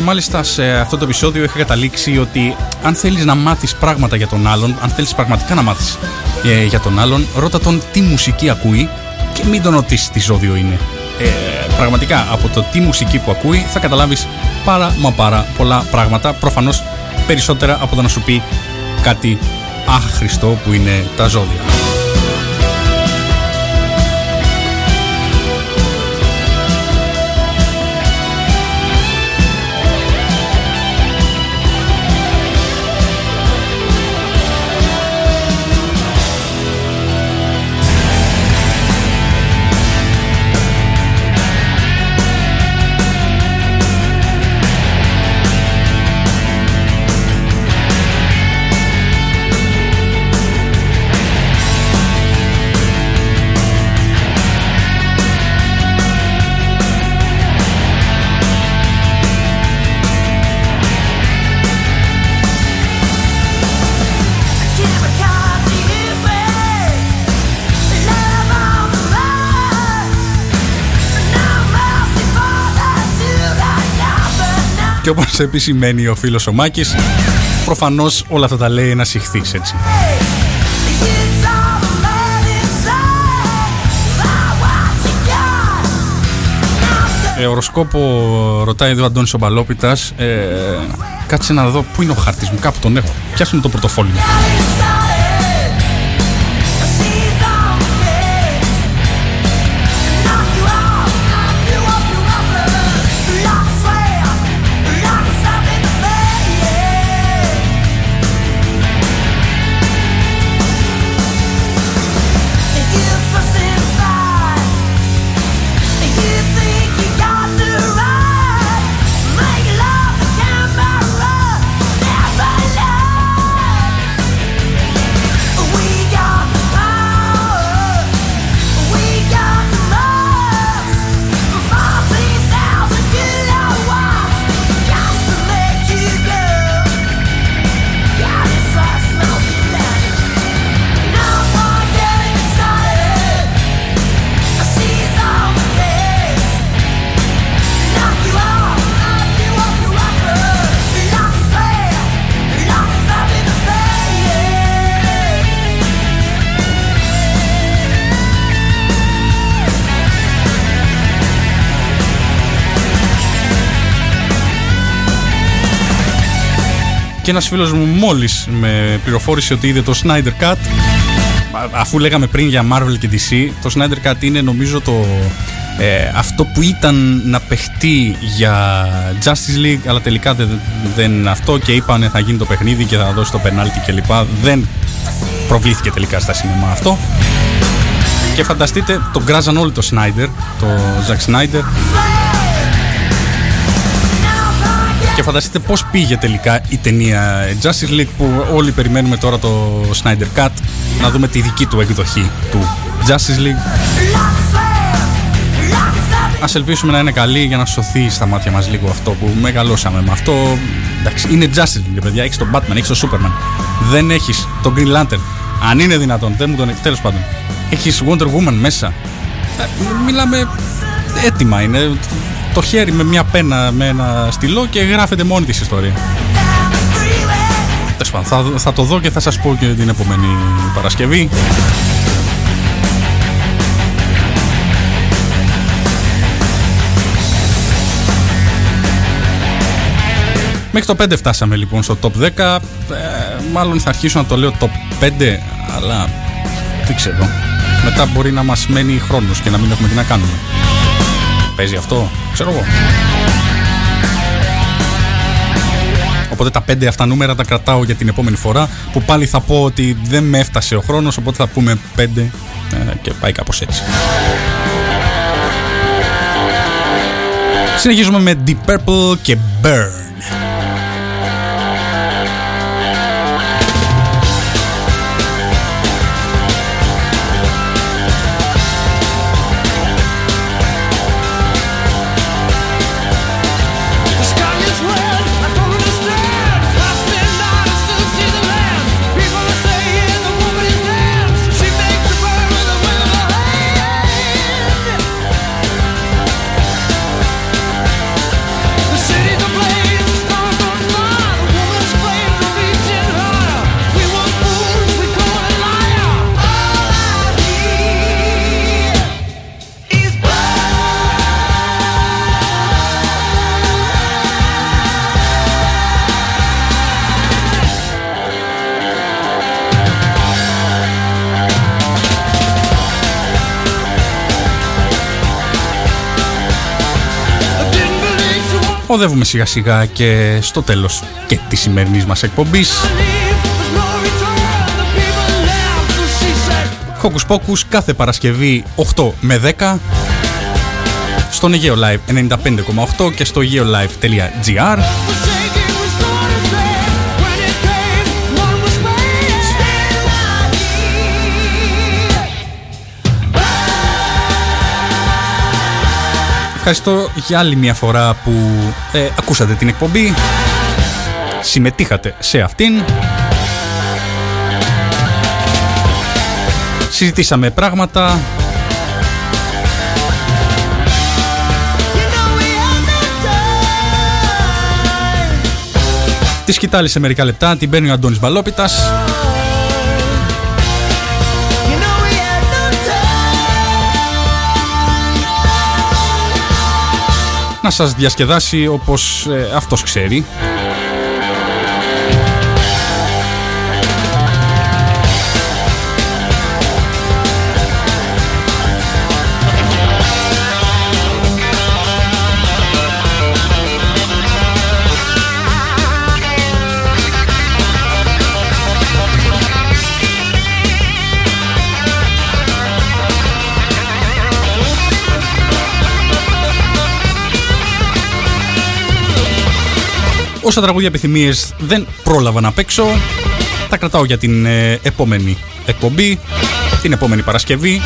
Μάλιστα σε αυτό το επεισόδιο είχα καταλήξει ότι αν θέλεις να μάθεις πράγματα για τον άλλον, αν θέλεις πραγματικά να μάθεις ε, για τον άλλον, ρώτα τον τι μουσική ακούει και μην τον ρωτήσεις τι ζώδιο είναι. Ε, πραγματικά από το τι μουσική που ακούει θα καταλάβεις πάρα μα πάρα πολλά πράγματα, προφανώς περισσότερα από το να σου πει κάτι άχρηστο που είναι τα ζώδια. Και όπως επισημαίνει ο φίλος ο Μάκης, προφανώς όλα αυτά τα λέει ένας ηχθής, έτσι. Ε, οροσκόπο ρωτάει εδώ ο Αντώνης ο Μπαλόπιτας ε, Κάτσε να δω πού είναι ο χάρτης μου, κάπου τον έχω Πιάσουμε το πορτοφόλι μου Και ένας φίλος μου μόλις με πληροφόρησε ότι είδε το Snyder Cut Α- Αφού λέγαμε πριν για Marvel και DC Το Snyder Cut είναι νομίζω το ε, αυτό που ήταν να παιχτεί για Justice League αλλά τελικά δεν, δεν είναι αυτό και είπανε θα γίνει το παιχνίδι και θα δώσει το πενάλτι κλπ. Δεν προβλήθηκε τελικά στα σινεμά αυτό. Και φανταστείτε, τον γκράζαν όλοι το Snyder, το Zack Snyder. Και φανταστείτε πώς πήγε τελικά η ταινία Justice League που όλοι περιμένουμε τώρα το Snyder Cut να δούμε τη δική του εκδοχή του Justice League. Ας ελπίσουμε να είναι καλή για να σωθεί στα μάτια μας λίγο αυτό που μεγαλώσαμε με αυτό. Εντάξει, είναι Justice League, παιδιά. Έχεις τον Batman, έχεις τον Superman. Δεν έχεις τον Green Lantern. Αν είναι δυνατόν, δεν μου τον τέλος πάντων. Έχεις Wonder Woman μέσα. Ε, Μιλάμε έτοιμα είναι. Το χέρι με μια πένα, με ένα στυλό και γράφεται μόνη της ιστορία. Τέλος πάντων, θα, θα το δω και θα σας πω και την επόμενη Παρασκευή. Μέχρι το 5 φτάσαμε λοιπόν στο top 10. Ε, μάλλον θα αρχίσω να το λέω top 5, αλλά δεν ξέρω. Μετά μπορεί να μας μένει χρόνος και να μην έχουμε τι να κάνουμε. Παίζει αυτό, ξέρω εγώ. Οπότε τα 5 αυτά νούμερα τα κρατάω για την επόμενη φορά που πάλι θα πω ότι δεν με έφτασε ο χρόνος οπότε θα πούμε 5 ε, και πάει κάπως έτσι. Συνεχίζουμε με Deep Purple και Burn. Οδεύουμε σιγά σιγά και στο τέλος και της σημερινής μας εκπομπής. leave. There's no return. The people laughed, so she said. Hocus Pocus κάθε Παρασκευή 8 με 10 στον Αιγαίο Live 95,8 και στο aeolive.gr Ευχαριστώ για άλλη μια φορά που ε, ακούσατε την εκπομπή. Συμμετείχατε σε αυτήν. Συζητήσαμε πράγματα. You know we had no time. Τη σκητάλη σε μερικά λεπτά την παίρνει ο Αντώνης Μπαλόπιτας να σας διασκεδάσει όπως ε, αυτός ξέρει Όσα τραγούδια επιθυμίες δεν πρόλαβα να παίξω Τα κρατάω για την ε, επόμενη εκπομπή Την επόμενη Παρασκευή.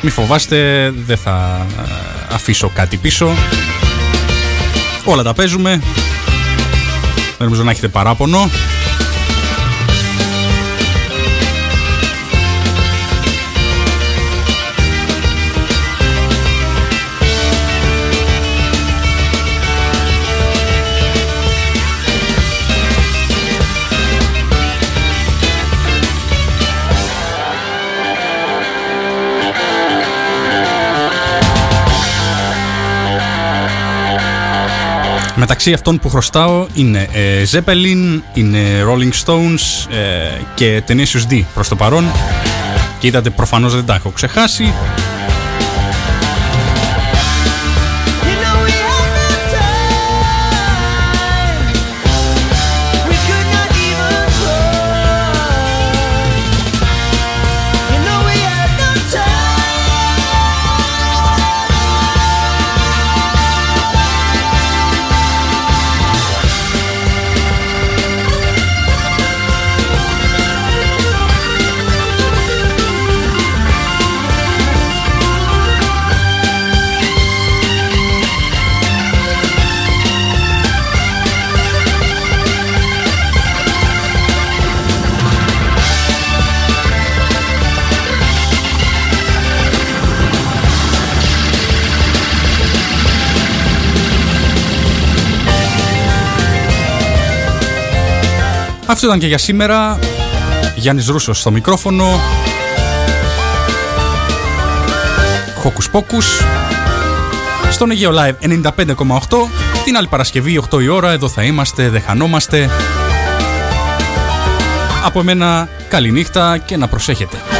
Μη φοβάστε δεν θα ε, αφήσω κάτι πίσω. Όλα τα παίζουμε. Δεν νομίζω να έχετε παράπονο Μεταξύ αυτών που χρωστάω είναι ε, Zeppelin, είναι Rolling Stones ε, και Tenacious D προς το παρόν. Και είδατε προφανώς δεν τα έχω ξεχάσει. Αυτό ήταν και για σήμερα. Γιάννης Ρούσος στο μικρόφωνο. Χόκους Πόκους. Στον Αιγαίο Live 95,8. Την άλλη Παρασκευή 8 η ώρα. Εδώ θα είμαστε, δεν χανόμαστε. Από μένα καλή νύχτα και να προσέχετε.